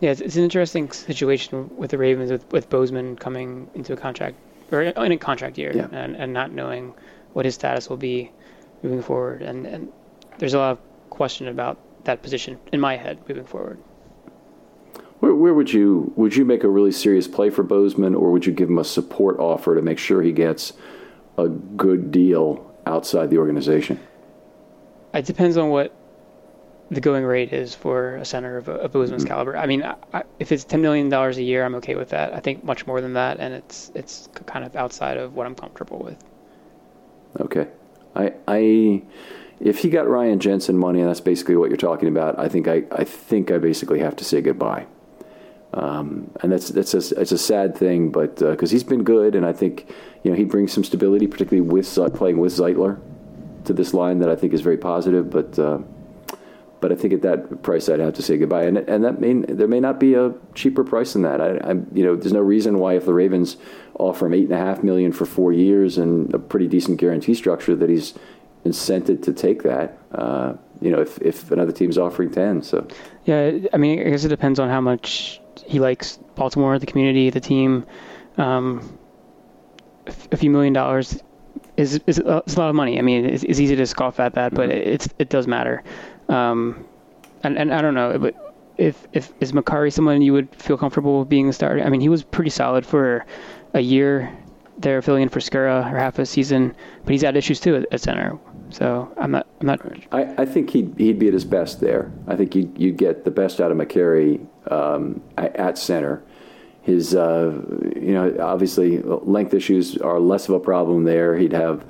Yeah, it's, it's, an interesting situation with the Ravens with, with Bozeman coming into a contract or in a contract year yeah. and, and not knowing what his status will be moving forward. And, and there's a lot of question about that position in my head moving forward. Where, where, would you would you make a really serious play for Bozeman, or would you give him a support offer to make sure he gets a good deal outside the organization? It depends on what the going rate is for a center of, of Bozeman's mm-hmm. caliber. I mean, I, if it's ten million dollars a year, I'm okay with that. I think much more than that, and it's it's kind of outside of what I'm comfortable with. Okay, I I if he got Ryan Jensen money, and that's basically what you're talking about, I think I I think I basically have to say goodbye. Um, and that's that's a, it's a sad thing, but because uh, he's been good, and I think you know he brings some stability, particularly with uh, playing with Zeitler, to this line that I think is very positive. But uh, but I think at that price, I'd have to say goodbye. And and that may there may not be a cheaper price than that. I, I you know there's no reason why if the Ravens offer him eight and a half million for four years and a pretty decent guarantee structure that he's incented to take that. Uh, you know, if if another team's offering ten, so yeah, I mean, I guess it depends on how much he likes Baltimore, the community, the team. Um, a few million dollars is is, a lot of money. I mean, it's, it's easy to scoff at that, but mm-hmm. it's it does matter. Um, and, and I don't know, but if if is Mekari someone you would feel comfortable with being a starter? I mean, he was pretty solid for a year there, filling in for Skura or half a season, but he's had issues too at, center. So I'm not. I'm not. I, I think he'd he'd be at his best there. I think you you get the best out of Mekari um, at center. His, uh, you know, obviously length issues are less of a problem there. He'd have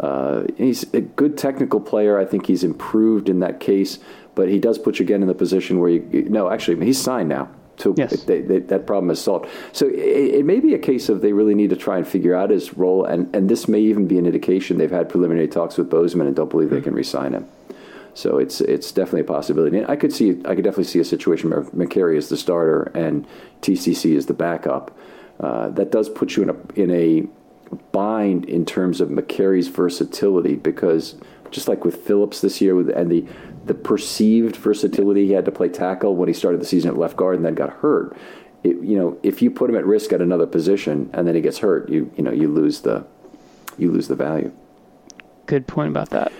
Uh, he's a good technical player. I think he's improved in that case, but he does put you again in the position where you. No, actually, he's signed now. So yes. they, they, that problem is solved. So it, it, may be a case of they really need to try and figure out his role, and, and this may even be an indication they've had preliminary talks with Bozeman and don't believe mm-hmm. they can re-sign him. So it's it's definitely a possibility. And I could see I could definitely see a situation where Mekari is the starter and TCC is the backup. Uh, that does put you in a in a bind in terms of Mekari's versatility because just like with Phillips this year with, and the the perceived versatility he had to play tackle when he started the season at left guard and then got hurt. It, you know, if you put him at risk at another position and then he gets hurt, you you know you lose the you lose the value. Good point about that.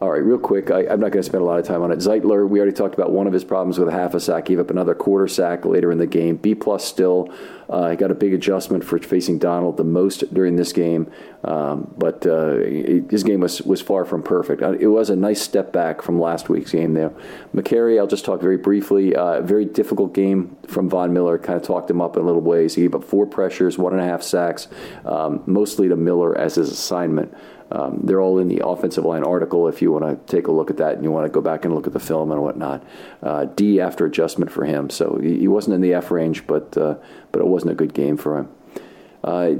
All right, real quick. I, am not going to spend a lot of time on it. Zeitler, we already talked about one of his problems with a half a sack. Gave up another quarter sack later in the game. B plus still. Uh, he got a big adjustment for facing Donald the most during this game, um, but uh, his game was was far from perfect. Uh, it was a nice step back from last week's game. There, Mekari. I'll just talk very briefly. Uh, very difficult game from Von Miller. Kind of talked him up in little ways. He gave up four pressures, one and a half sacks, um, mostly to Miller as his assignment. Um, they're all in the offensive line article if you want to take a look at that and you want to go back and look at the film and whatnot. Uh, D after adjustment for him, so he, he wasn't in the F range, but uh, but it wasn't a good game for him. Uh,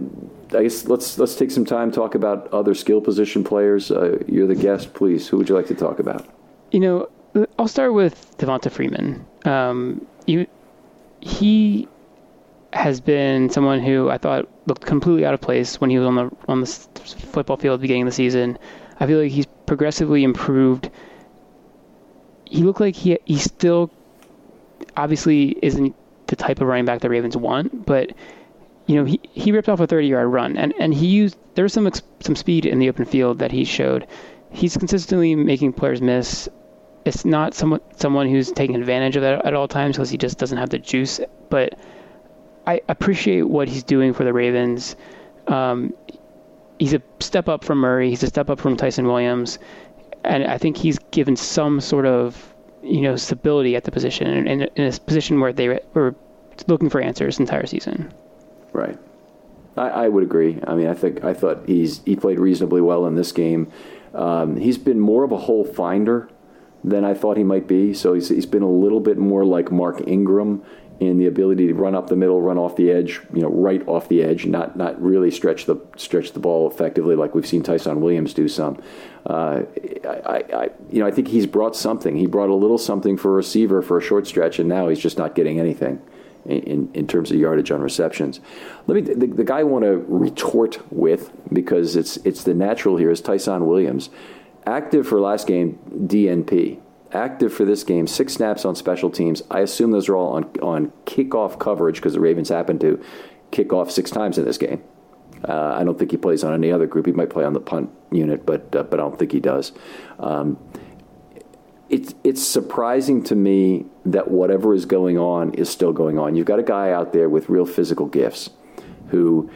I guess let's let's take some time talk about other skill position players. Uh, you're the guest, please. Who would you like to talk about? You know, I'll start with Devonta Freeman. Um, you, he has been someone who I thought looked completely out of place when he was on the on the football field at the beginning of the season. I feel like he's progressively improved. He looked like he he still obviously isn't the type of running back the Ravens want, but you know he, he ripped off a 30 yard run and, and he used there was some some speed in the open field that he showed. He's consistently making players miss. It's not someone someone who's taking advantage of that at all times because he just doesn't have the juice, but I appreciate what he's doing for the Ravens. Um, he's a step up from Murray. He's a step up from Ty'Son Williams, and I think he's given some sort of you know stability at the position in, in, in a position where they were looking for answers the entire season. Right. I, I, would agree. I mean, I think I thought he's he played reasonably well in this game. Um, he's been more of a hole finder than I thought he might be. So he's, he's been a little bit more like Mark Ingram in the ability to run up the middle, run off the edge, you know, right off the edge, not not really stretch the stretch the ball effectively like we've seen Ty'Son Williams do some. Uh, I, I, you know, I think he's brought something. He brought a little something for a receiver for a short stretch, and now he's just not getting anything in, in terms of yardage on receptions. Let me the, the guy I want to retort with because it's it's the natural here is Ty'Son Williams, active for last game DNP active for this game, six snaps on special teams. I assume those are all on, on kickoff coverage because the Ravens happened to kick off six times in this game. Uh, I don't think he plays on any other group. He might play on the punt unit, but uh, but I don't think he does. Um, it's it's surprising to me that whatever is going on is still going on. You've got a guy out there with real physical gifts who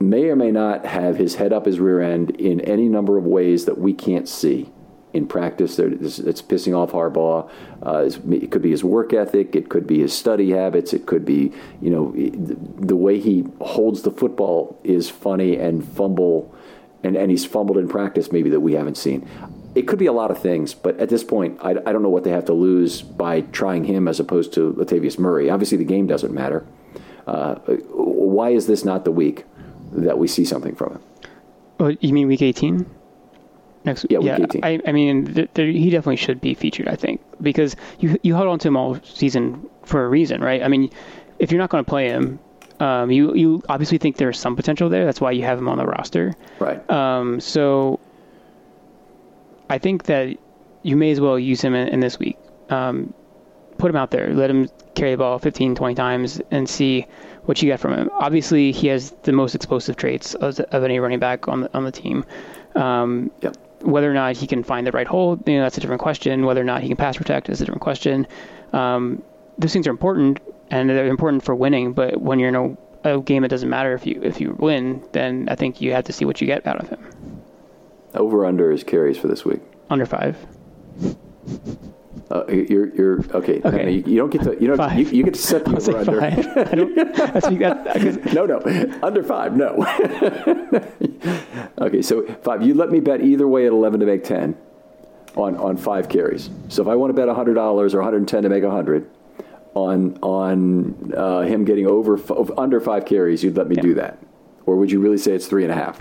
may or may not have his head up his rear end in any number of ways that we can't see in practice. It's pissing off Harbaugh. Uh, it could be his work ethic. It could be his study habits. It could be, you know, the way he holds the football is funny and fumble, and, and he's fumbled in practice maybe that we haven't seen. It could be a lot of things, but at this point, I, I don't know what they have to lose by trying him as opposed to Latavius Murray. Obviously, the game doesn't matter. Uh, why is this not the week that we see something from him? Oh, you mean week 18? Next yeah, yeah I, I mean, th- he definitely should be featured. I think because you you held on to him all season for a reason, right? I mean, if you're not going to play him, um, you you obviously think there's some potential there. That's why you have him on the roster, right? Um, so I think that you may as well use him in, in this week. Um, put him out there, let him carry the ball 15, 20 times, and see what you get from him. Obviously, he has the most explosive traits of, of any running back on the on the team. Um, yep. Whether or not he can find the right hole, you know, that's a different question. Whether or not he can pass protect is a different question. Um, those things are important, and they're important for winning. But when you're in a, a, game, it doesn't matter if you if you win. Then I think you have to see what you get out of him. Over under is carries for this week. Under five. Uh, you're, you're okay. Okay. You, you don't get to. You don't. You, you, get to set the over under. five. I don't, that's, that, no, no, under five. No. okay, so five. You let me bet either way at eleven to make ten on on five carries. So if I want to bet hundred dollars or one hundred ten to make hundred on on uh, him getting over under five carries, you'd let me yeah. do that, or would you really say it's three and a half?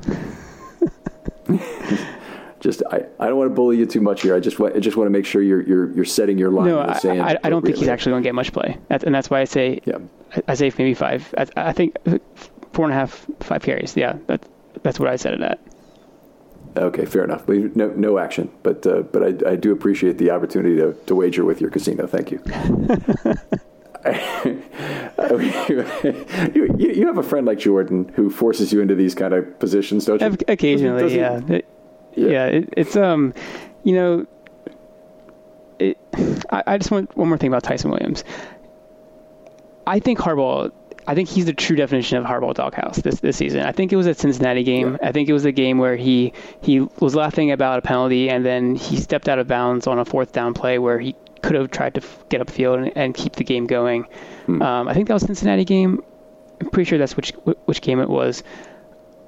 Just I, I don't want to bully you too much here. I just want I just want to make sure you're you're you're setting your line. No, I, I, I, don't think he's actually going to get much play, that's, and that's why I say yeah. I, say maybe five. I, I, think four and a half, five carries. Yeah, that's that's what I said it at. Okay, fair enough. No, no action, but uh, but I, I do appreciate the opportunity to, to wager with your casino. Thank you. you, you, have a friend like Jordan who forces you into these kind of positions, don't you? Occasionally, doesn't, doesn't, yeah yeah, yeah it, it's um, you know, it. I, I just want one more thing about Ty'Son Williams. I think Harbaugh. I think he's the true definition of Harbaugh doghouse this this season. I think it was a Cincinnati game. I think it was a game where he he was laughing about a penalty and then he stepped out of bounds on a fourth down play where he could have tried to get upfield and, and keep the game going. Hmm. Um, I think that was Cincinnati game. I'm pretty sure that's which which game it was.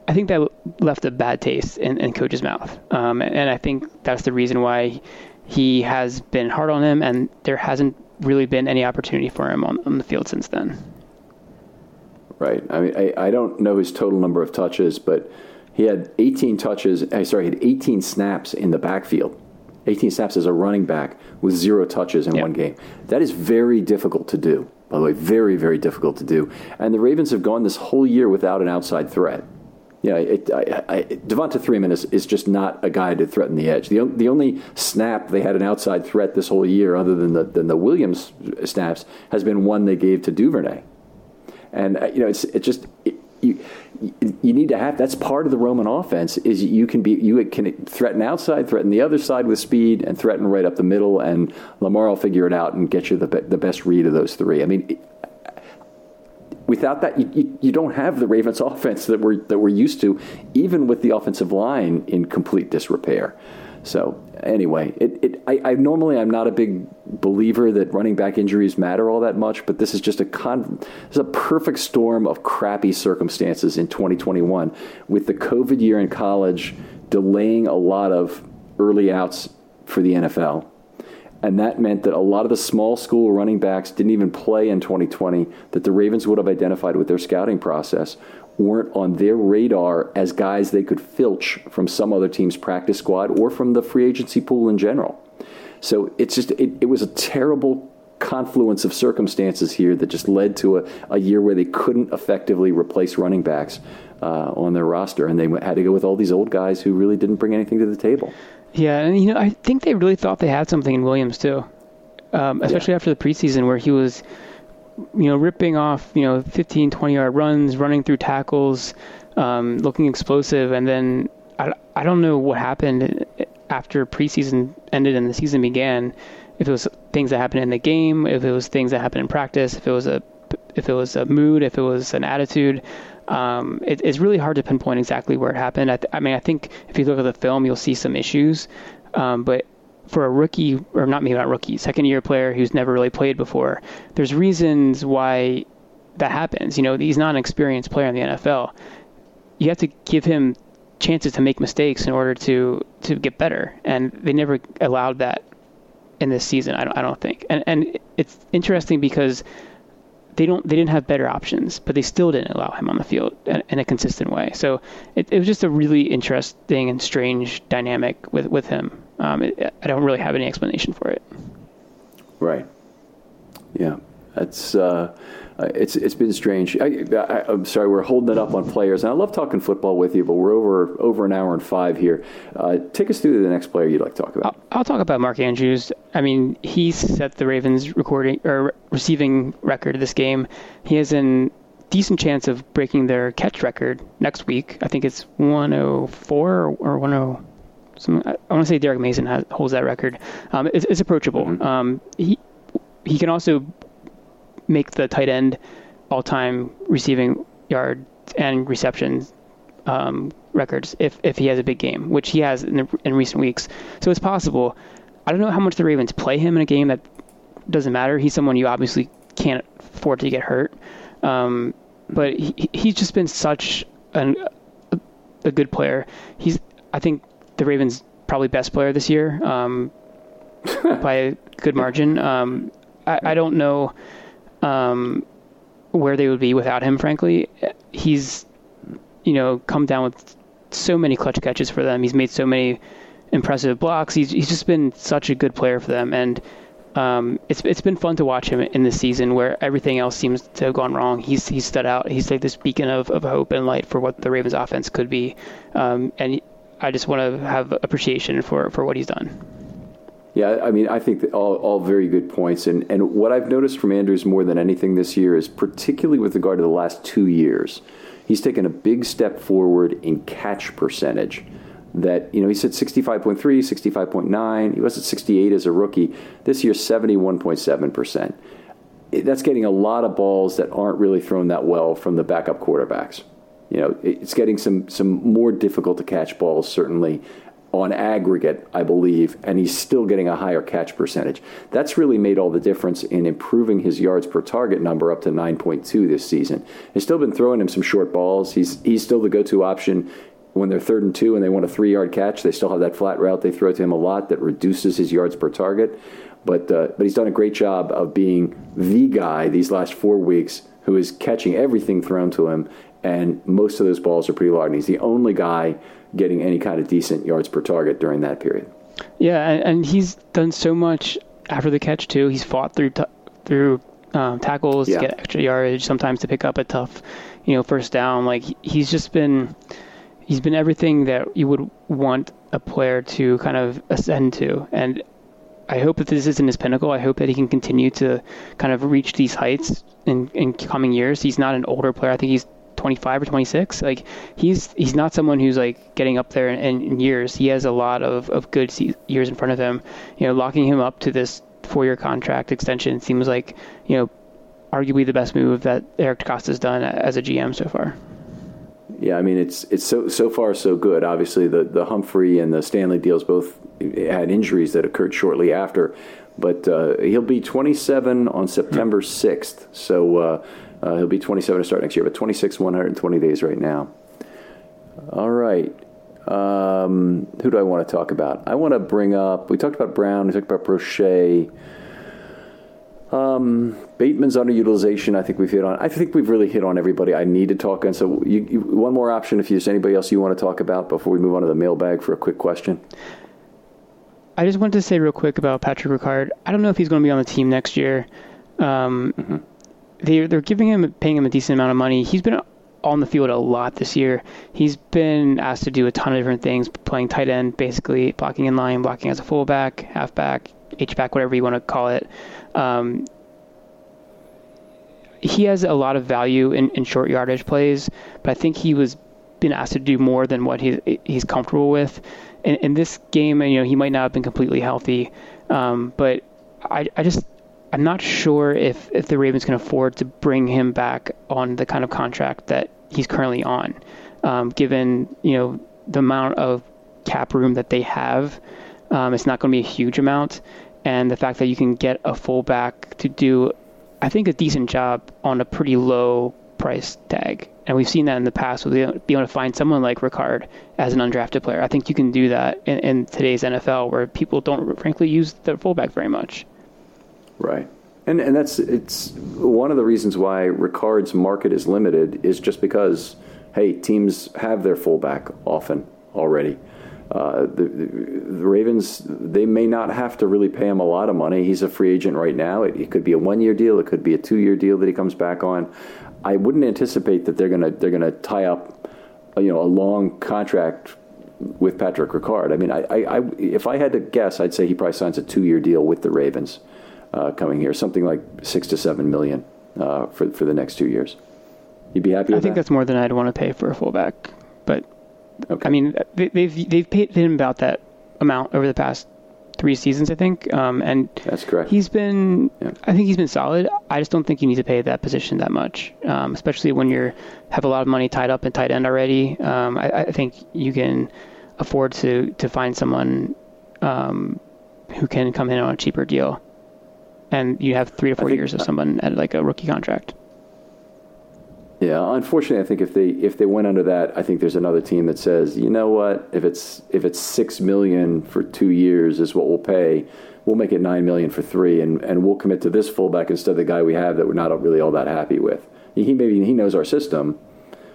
I think that left a bad taste in, in coach's mouth, um, and I think that's the reason why he has been hard on him, and there hasn't really been any opportunity for him on, on the field since then. Right. I mean, I, I don't know his total number of touches, but he had 18 touches. Uh, sorry, he had 18 snaps in the backfield. 18 snaps as a running back with zero touches in yep. one game. That is very difficult to do. By the way, very, very difficult to do. And the Ravens have gone this whole year without an outside threat you know, it, I, I, Devonta Freeman is, is just not a guy to threaten the edge. The, the only snap they had an outside threat this whole year, other than the, than the Williams snaps, has been one they gave to Duvernay. And, uh, you know, it's, it just, it, you, you need to have that's part of the Roman offense is you can be you can threaten outside, threaten the other side with speed, and threaten right up the middle. And Lamar will figure it out and get you the the best read of those three. I mean, without that, you, you, you, don't have the Ravens offense that we're, that we're used to, even with the offensive line in complete disrepair. So anyway, it, it I, I, normally I'm not a big believer that running back injuries matter all that much, but this is just a con. It's a perfect storm of crappy circumstances in 2021, with the COVID year in college delaying a lot of early outs for the NFL and that meant that a lot of the small school running backs didn't even play in 2020 that the Ravens would have identified with their scouting process weren't on their radar as guys they could filch from some other team's practice squad or from the free agency pool in general. So it's just it, it was a terrible confluence of circumstances here that just led to a, a year where they couldn't effectively replace running backs uh, on their roster, and they had to go with all these old guys who really didn't bring anything to the table. Yeah, and you know, I think they really thought they had something in Williams too, um, especially yeah. after the preseason where he was, you know, ripping off you know 15, 20 yard runs, running through tackles, um, looking explosive, and then I, I don't know what happened after preseason ended and the season began. If it was things that happened in the game, if it was things that happened in practice, if it was a if it was a mood, if it was an attitude. Um, it, it's really hard to pinpoint exactly where it happened. I, th- I, mean, I think if you look at the film, you'll see some issues. Um, but for a rookie, or not maybe not rookie, second year player who's never really played before, there's reasons why that happens. You know, he's not an experienced player in the NFL. You have to give him chances to make mistakes in order to to get better, and they never allowed that in this season. I don't, I don't think. And and it's interesting because they don't they didn't have better options, but they still didn't allow him on the field in, a consistent way. So it, it, was just a really interesting and strange dynamic with with him. Um, it, I don't really have any explanation for it. Right. Yeah, that's. Uh, uh, it's it's been strange. I, am sorry, we're holding it up on players, and I love talking football with you, but we're over over an hour and five here. Uh, take us through the next player you'd like to talk about. I'll, I'll, talk about Mark Andrews. I mean, he set the Ravens recording or receiving record of this game. He has a decent chance of breaking their catch record next week. I think it's 104 or, 10. Some, I want to say Derrick Mason has, holds that record. Um, it's, it's, approachable. Mm-hmm. Um, he he can also make the tight end all-time receiving yard and receptions um, records if, if he has a big game, which he has in, the, in recent weeks. So it's possible. I don't know how much the Ravens play him in a game that doesn't matter. He's someone you obviously can't afford to get hurt. Um, but he, he's just been such an, a, a, good player. He's, I think, the Ravens' probably best player this year um, by a good margin. Um, I, I, don't know um, where they would be without him. Frankly, he's, you know, come down with so many clutch catches for them. He's made so many impressive blocks. He's he's just been such a good player for them, and um, it's it's been fun to watch him in this season where everything else seems to have gone wrong. He's he's stood out. He's like this beacon of, of hope and light for what the Ravens offense could be, um, and I just want to have appreciation for, for what he's done. Yeah, I mean, I think all, all very good points. And, and what I've noticed from Andrews more than anything this year is particularly with regard to the last two years, he's taken a big step forward in catch percentage that, you know, he's at 65.3, 65.9. He was at 68 as a rookie. This year, 71.7%. That's getting a lot of balls that aren't really thrown that well from the backup quarterbacks. You know, it's getting some, some more difficult to catch balls, certainly on aggregate, I believe, and he's still getting a higher catch percentage. That's really made all the difference in improving his yards per target number up to 9.2 this season. He's still been throwing him some short balls. He's he's still the go-to option when they're third and two and they want a three yard catch, they still have that flat route they throw to him a lot that reduces his yards per target. But uh, but he's done a great job of being the guy these last four weeks who is catching everything thrown to him, and most of those balls are pretty large. And he's the only guy getting any kind of decent yards per target during that period. Yeah, and, and he's done so much after the catch too. He's fought through t- through um, tackles yeah. to get extra yardage, sometimes to pick up a tough, you know, first down. Like he's just been he's been everything that you would want a player to kind of ascend to. And I hope that this isn't his pinnacle. I hope that he can continue to kind of reach these heights in, in coming years. He's not an older player. I think he's 25 or 26. Like he's he's not someone who's like getting up there in, in years. He has a lot of, of good years in front of him. You know, locking him up to this four-year contract extension seems like you know arguably the best move that Eric DeCosta's done as a GM so far. Yeah, I mean it's it's so so far so good. Obviously, the the Humphrey and the Stanley deals both had injuries that occurred shortly after, but uh, he'll be 27 on September 6th. So uh, uh, he'll be 27 to start next year, but 26 120 days right now. All right. Um, who do I want to talk about? I want to bring up. We talked about Brown. We talked about Proche. Um, Bateman's underutilization, I think we've hit on. I think we've really hit on everybody I need to talk on. So, you, you, one more option if there's anybody else you want to talk about before we move on to the mailbag for a quick question. I just wanted to say real quick about Patrick Ricard. I don't know if he's going to be on the team next year. Um, mm-hmm. They're they're giving him paying him a decent amount of money. He's been on the field a lot this year. He's been asked to do a ton of different things, playing tight end, basically blocking in line, blocking as a fullback, halfback, H back, whatever you want to call it. Um, he has a lot of value in, in short yardage plays, but I think he was been asked to do more than what he, he's comfortable with. In, in this game, you know, he might not have been completely healthy, um, but I, I just I'm not sure if, if the Ravens can afford to bring him back on the kind of contract that he's currently on, um, given you know the amount of cap room that they have. Um, it's not going to be a huge amount, and the fact that you can get a fullback to do, I think, a decent job on a pretty low price tag. And we've seen that in the past with being able to find someone like Ricard as an undrafted player. I think you can do that in, in today's NFL where people don't frankly use their fullback very much. Right. And and that's it's one of the reasons why Ricard's market is limited is just because hey, teams have their fullback often already. Uh, the, the, Ravens, they may not have to really pay him a lot of money. He's a free agent right now. It, it could be a one-year deal. It could be a two-year deal that he comes back on. I wouldn't anticipate that they're gonna they're gonna tie up, you know, a long contract with Patrick Ricard. I mean, I, I, I if I had to guess, I'd say he probably signs a two-year deal with the Ravens uh, coming here, something like six to seven million uh, for for the next two years. You'd be happy. I think that? that's more than I'd want to pay for a fullback, but Okay. I mean, they, they've they've paid him about that amount over the past three seasons, I think. Um, and that's correct. He's been, yeah. I think he's been solid. I just don't think you need to pay that position that much, um, especially when you have a lot of money tied up in tight end already. Um, I, I, think you can afford to to find someone um, who can come in on a cheaper deal, and you have three or four years of someone at like a rookie contract. Yeah, unfortunately, I think if they if they went under that, I think there's another team that says, you know what, if it's if it's six million for two years is what we'll pay, we'll make it nine million for three, and, and we'll commit to this fullback instead of the guy we have that we're not really all that happy with. He maybe he knows our system,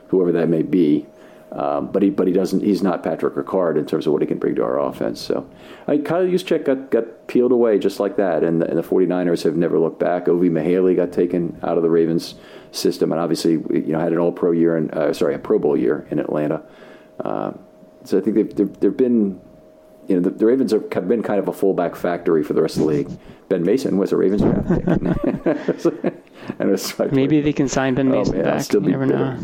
whoever that may be, um, but he but he doesn't. He's not Patrick Ricard in terms of what he can bring to our offense. So, I, Kyle Juszczyk got got peeled away just like that, and the, and the 49ers have never looked back. Ovie Mughelli got taken out of the Ravens system, and obviously you know had an All Pro year and uh, sorry a Pro Bowl year in Atlanta. Uh, so I think they've, they've, they've been you know, the, the, Ravens have been kind of a fullback factory for the rest of the league. Ben Mason was a Ravens draft pick. and Maybe they can sign Ben oh, Mason oh, back. Still you never know.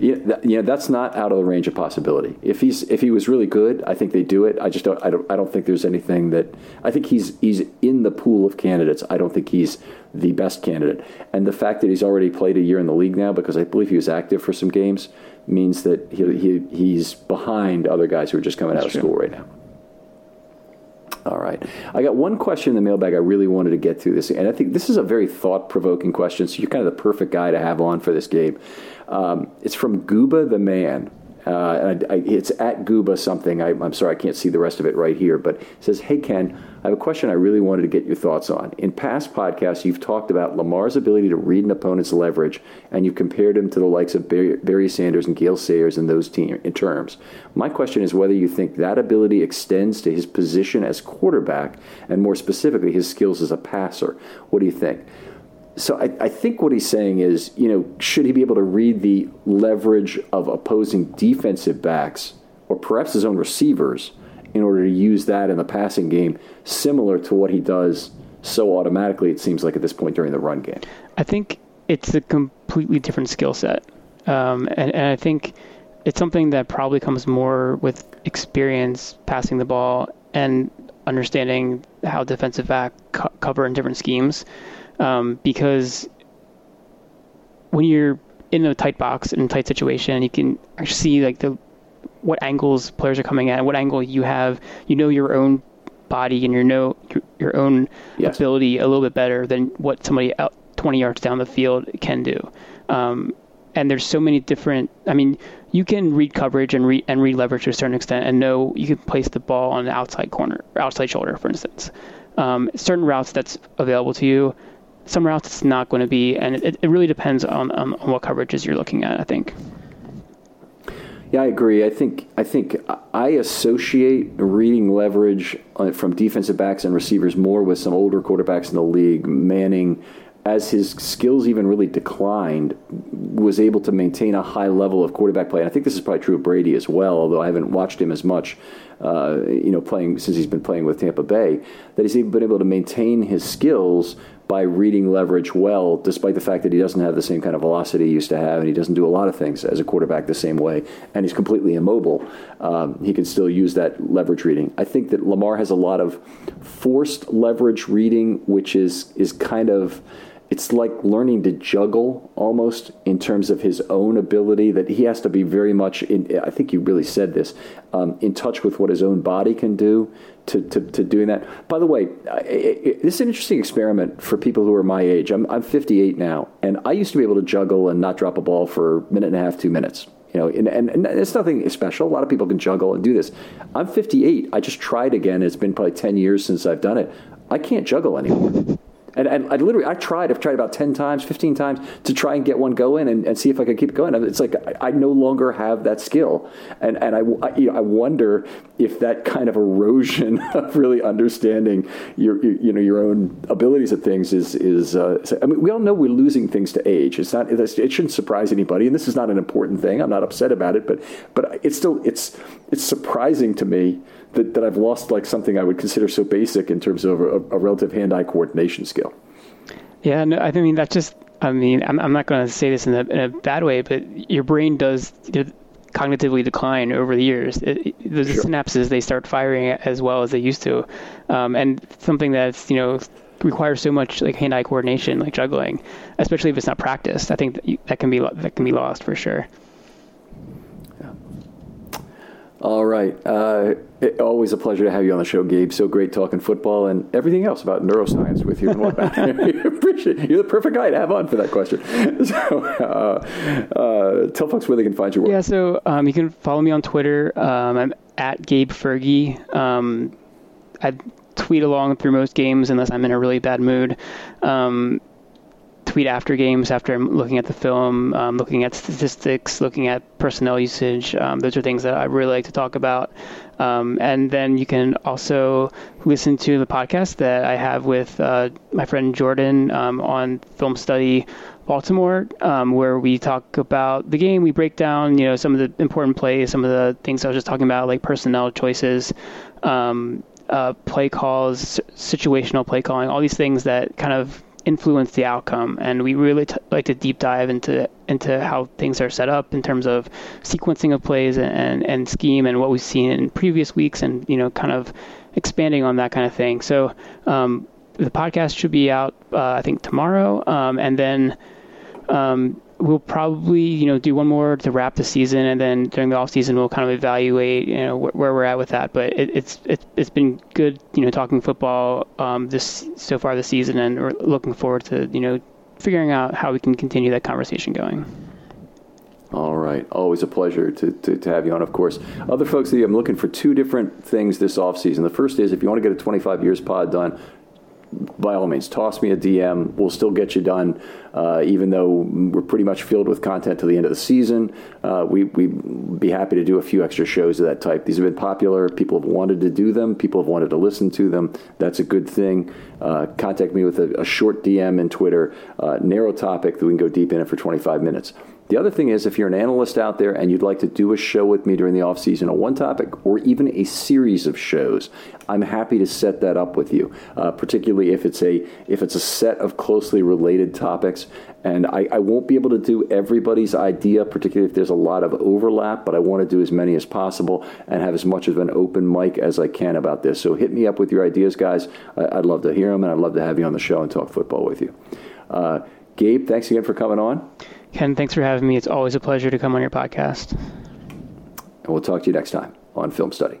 Yeah, that, you know, that's not out of the range of possibility. If he's if he was really good, I think they do it. I just don't I don't I don't think there's anything that I think he's he's in the pool of candidates. I don't think he's the best candidate. And the fact that he's already played a year in the league now, because I believe he was active for some games, means that he, he he's behind other guys who are just coming that's out of true. school right now. All right. I got one question in the mailbag I really wanted to get to this, and I think this is a very thought provoking question. So you're kind of the perfect guy to have on for this game. Um, it's from Gooba the Man. Uh, I, I, it's at Gooba something. I, am sorry, I can't see the rest of it right here, but says, Hey, Ken, I have a question I really wanted to get your thoughts on. In past podcasts, you've talked about Lamar's ability to read an opponent's leverage, and you've compared him to the likes of Barry, Barry Sanders and Gale Sayers in those team, in terms. My question is whether you think that ability extends to his position as quarterback, and more specifically, his skills as a passer. What do you think? So I, I, think what he's saying is, you know, should he be able to read the leverage of opposing defensive backs or perhaps his own receivers in order to use that in the passing game, similar to what he does so automatically, it seems like at this point during the run game? I think it's a completely different skill set. Um, and, and I think it's something that probably comes more with experience passing the ball and understanding how defensive back co- cover in different schemes um, because when you're in a tight box in a tight situation, you can actually see like the what angles players are coming at, what angle you have. You know your own body and your know your, your own yes. ability a little bit better than what somebody out 20 yards down the field can do. Um, and there's so many different. I mean, you can read coverage and read and read leverage to a certain extent, and know you can place the ball on the outside corner, outside shoulder, for instance. Um, certain routes that's available to you somewhere else it's not going to be, and it, it really depends on, on, what coverages you're looking at. I think. Yeah, I agree. I think I think I associate reading leverage uh, from defensive backs and receivers more with some older quarterbacks in the league. Manning, as his skills even really declined, was able to maintain a high level of quarterback play. And I think this is probably true of Brady as well, although I haven't watched him as much, uh, you know, playing since he's been playing with Tampa Bay. That he's been able to maintain his skills by reading leverage well, despite the fact that he doesn't have the same kind of velocity he used to have, and he doesn't do a lot of things as a quarterback the same way, and he's completely immobile. Um, he can still use that leverage reading. I think that Lamar has a lot of forced leverage reading, which is is kind of it's like learning to juggle almost in terms of his own ability that he has to be very much in, i think you really said this um, in touch with what his own body can do to, to, to doing that by the way this is an interesting experiment for people who are my age I'm, I'm 58 now and i used to be able to juggle and not drop a ball for a minute and a half two minutes you know, and, and, and, it's nothing special. A lot of people can juggle and do this. I'm 58. I just tried again. It's been probably 10 years since I've done it. I can't juggle anymore. And, and I literally, I tried, I've tried about 10 times, 15 times to try and get one going and, and see if I could keep it going. It's like I, I no longer have that skill. And, and I, I, you know, I wonder if that kind of erosion of really understanding your, your you know, your own abilities at things is, is uh, I mean, we all know we're losing things to age. It's not, it shouldn't surprise anybody. And this is not an important thing. I'm not upset about it, but, but it's still, it's, it's surprising to me that, that I've lost like something I would consider so basic in terms of a, a relative hand-eye coordination skill. Yeah, no, I mean that's just. I mean, I'm, I'm not going to say this in a, in a bad way, but your brain does cognitively decline over the years. It, the sure. synapses they start firing as well as they used to, um, and something that's you know requires so much like hand-eye coordination, like juggling, especially if it's not practiced. I think that, you, that can be that can be lost for sure. All right. Uh, it, always a pleasure to have you on the show, Gabe. So great talking football and everything else about neuroscience with you and whatnot. appreciate it. You're the perfect guy to have on for that question. So uh, uh, tell folks where they can find your work. Yeah, so um, you can follow me on Twitter. Um, I'm at Gabe Fergie. Um, I tweet along through most games unless I'm in a really bad mood. Um, tweet after games after looking at the film, um, looking at statistics, looking at personnel usage. Um, those are things that I really like to talk about. Um, and then you can also listen to the podcast that I have with uh, my friend Jordan um, on Film Study Baltimore, um, where we talk about the game. We break down, you know, some of the important plays, some of the things I was just talking about, like personnel choices. Um, uh, play calls, situational play calling, all these things that kind of influence the outcome. And we really t- like to deep dive into into how things are set up in terms of sequencing of plays and, and, scheme and what we've seen in previous weeks, and you know, kind of expanding on that kind of thing. So um, the podcast should be out, uh, I think, tomorrow, um, and then. Um, we'll probably you know do one more to wrap the season, and then during the off season we'll kind of evaluate you know wh- where we're at with that. But it, it's it's it's been good you know talking football um, this so far this season, and we're looking forward to you know figuring out how we can continue that conversation going. All right. Always a pleasure to, to, to, have you on, of course. Other folks, I'm looking for two different things this offseason. The first is if you want to get a 25 years pod done, by all means, toss me a DM. We'll still get you done, uh, even though we're pretty much filled with content to the end of the season. Uh, we, we'd be happy to do a few extra shows of that type. These have been popular. People have wanted to do them. People have wanted to listen to them. That's a good thing. Uh, contact me with a, a, short DM in Twitter, uh, narrow topic that we can go deep in it for 25 minutes. The other thing is, if you're an analyst out there and you'd like to do a show with me during the off season on one topic or even a series of shows, I'm happy to set that up with you. Uh, particularly if it's a if it's a set of closely related topics, and I, I, won't be able to do everybody's idea, particularly if there's a lot of overlap. But I want to do as many as possible and have as much of an open mic as I can about this. So hit me up with your ideas, guys. I, would love to hear them, and I'd love to have you on the show and talk football with you. Uh, Gabe, thanks again for coming on. Ken, thanks for having me. It's always a pleasure to come on your podcast. And we'll talk to you next time on Film Study.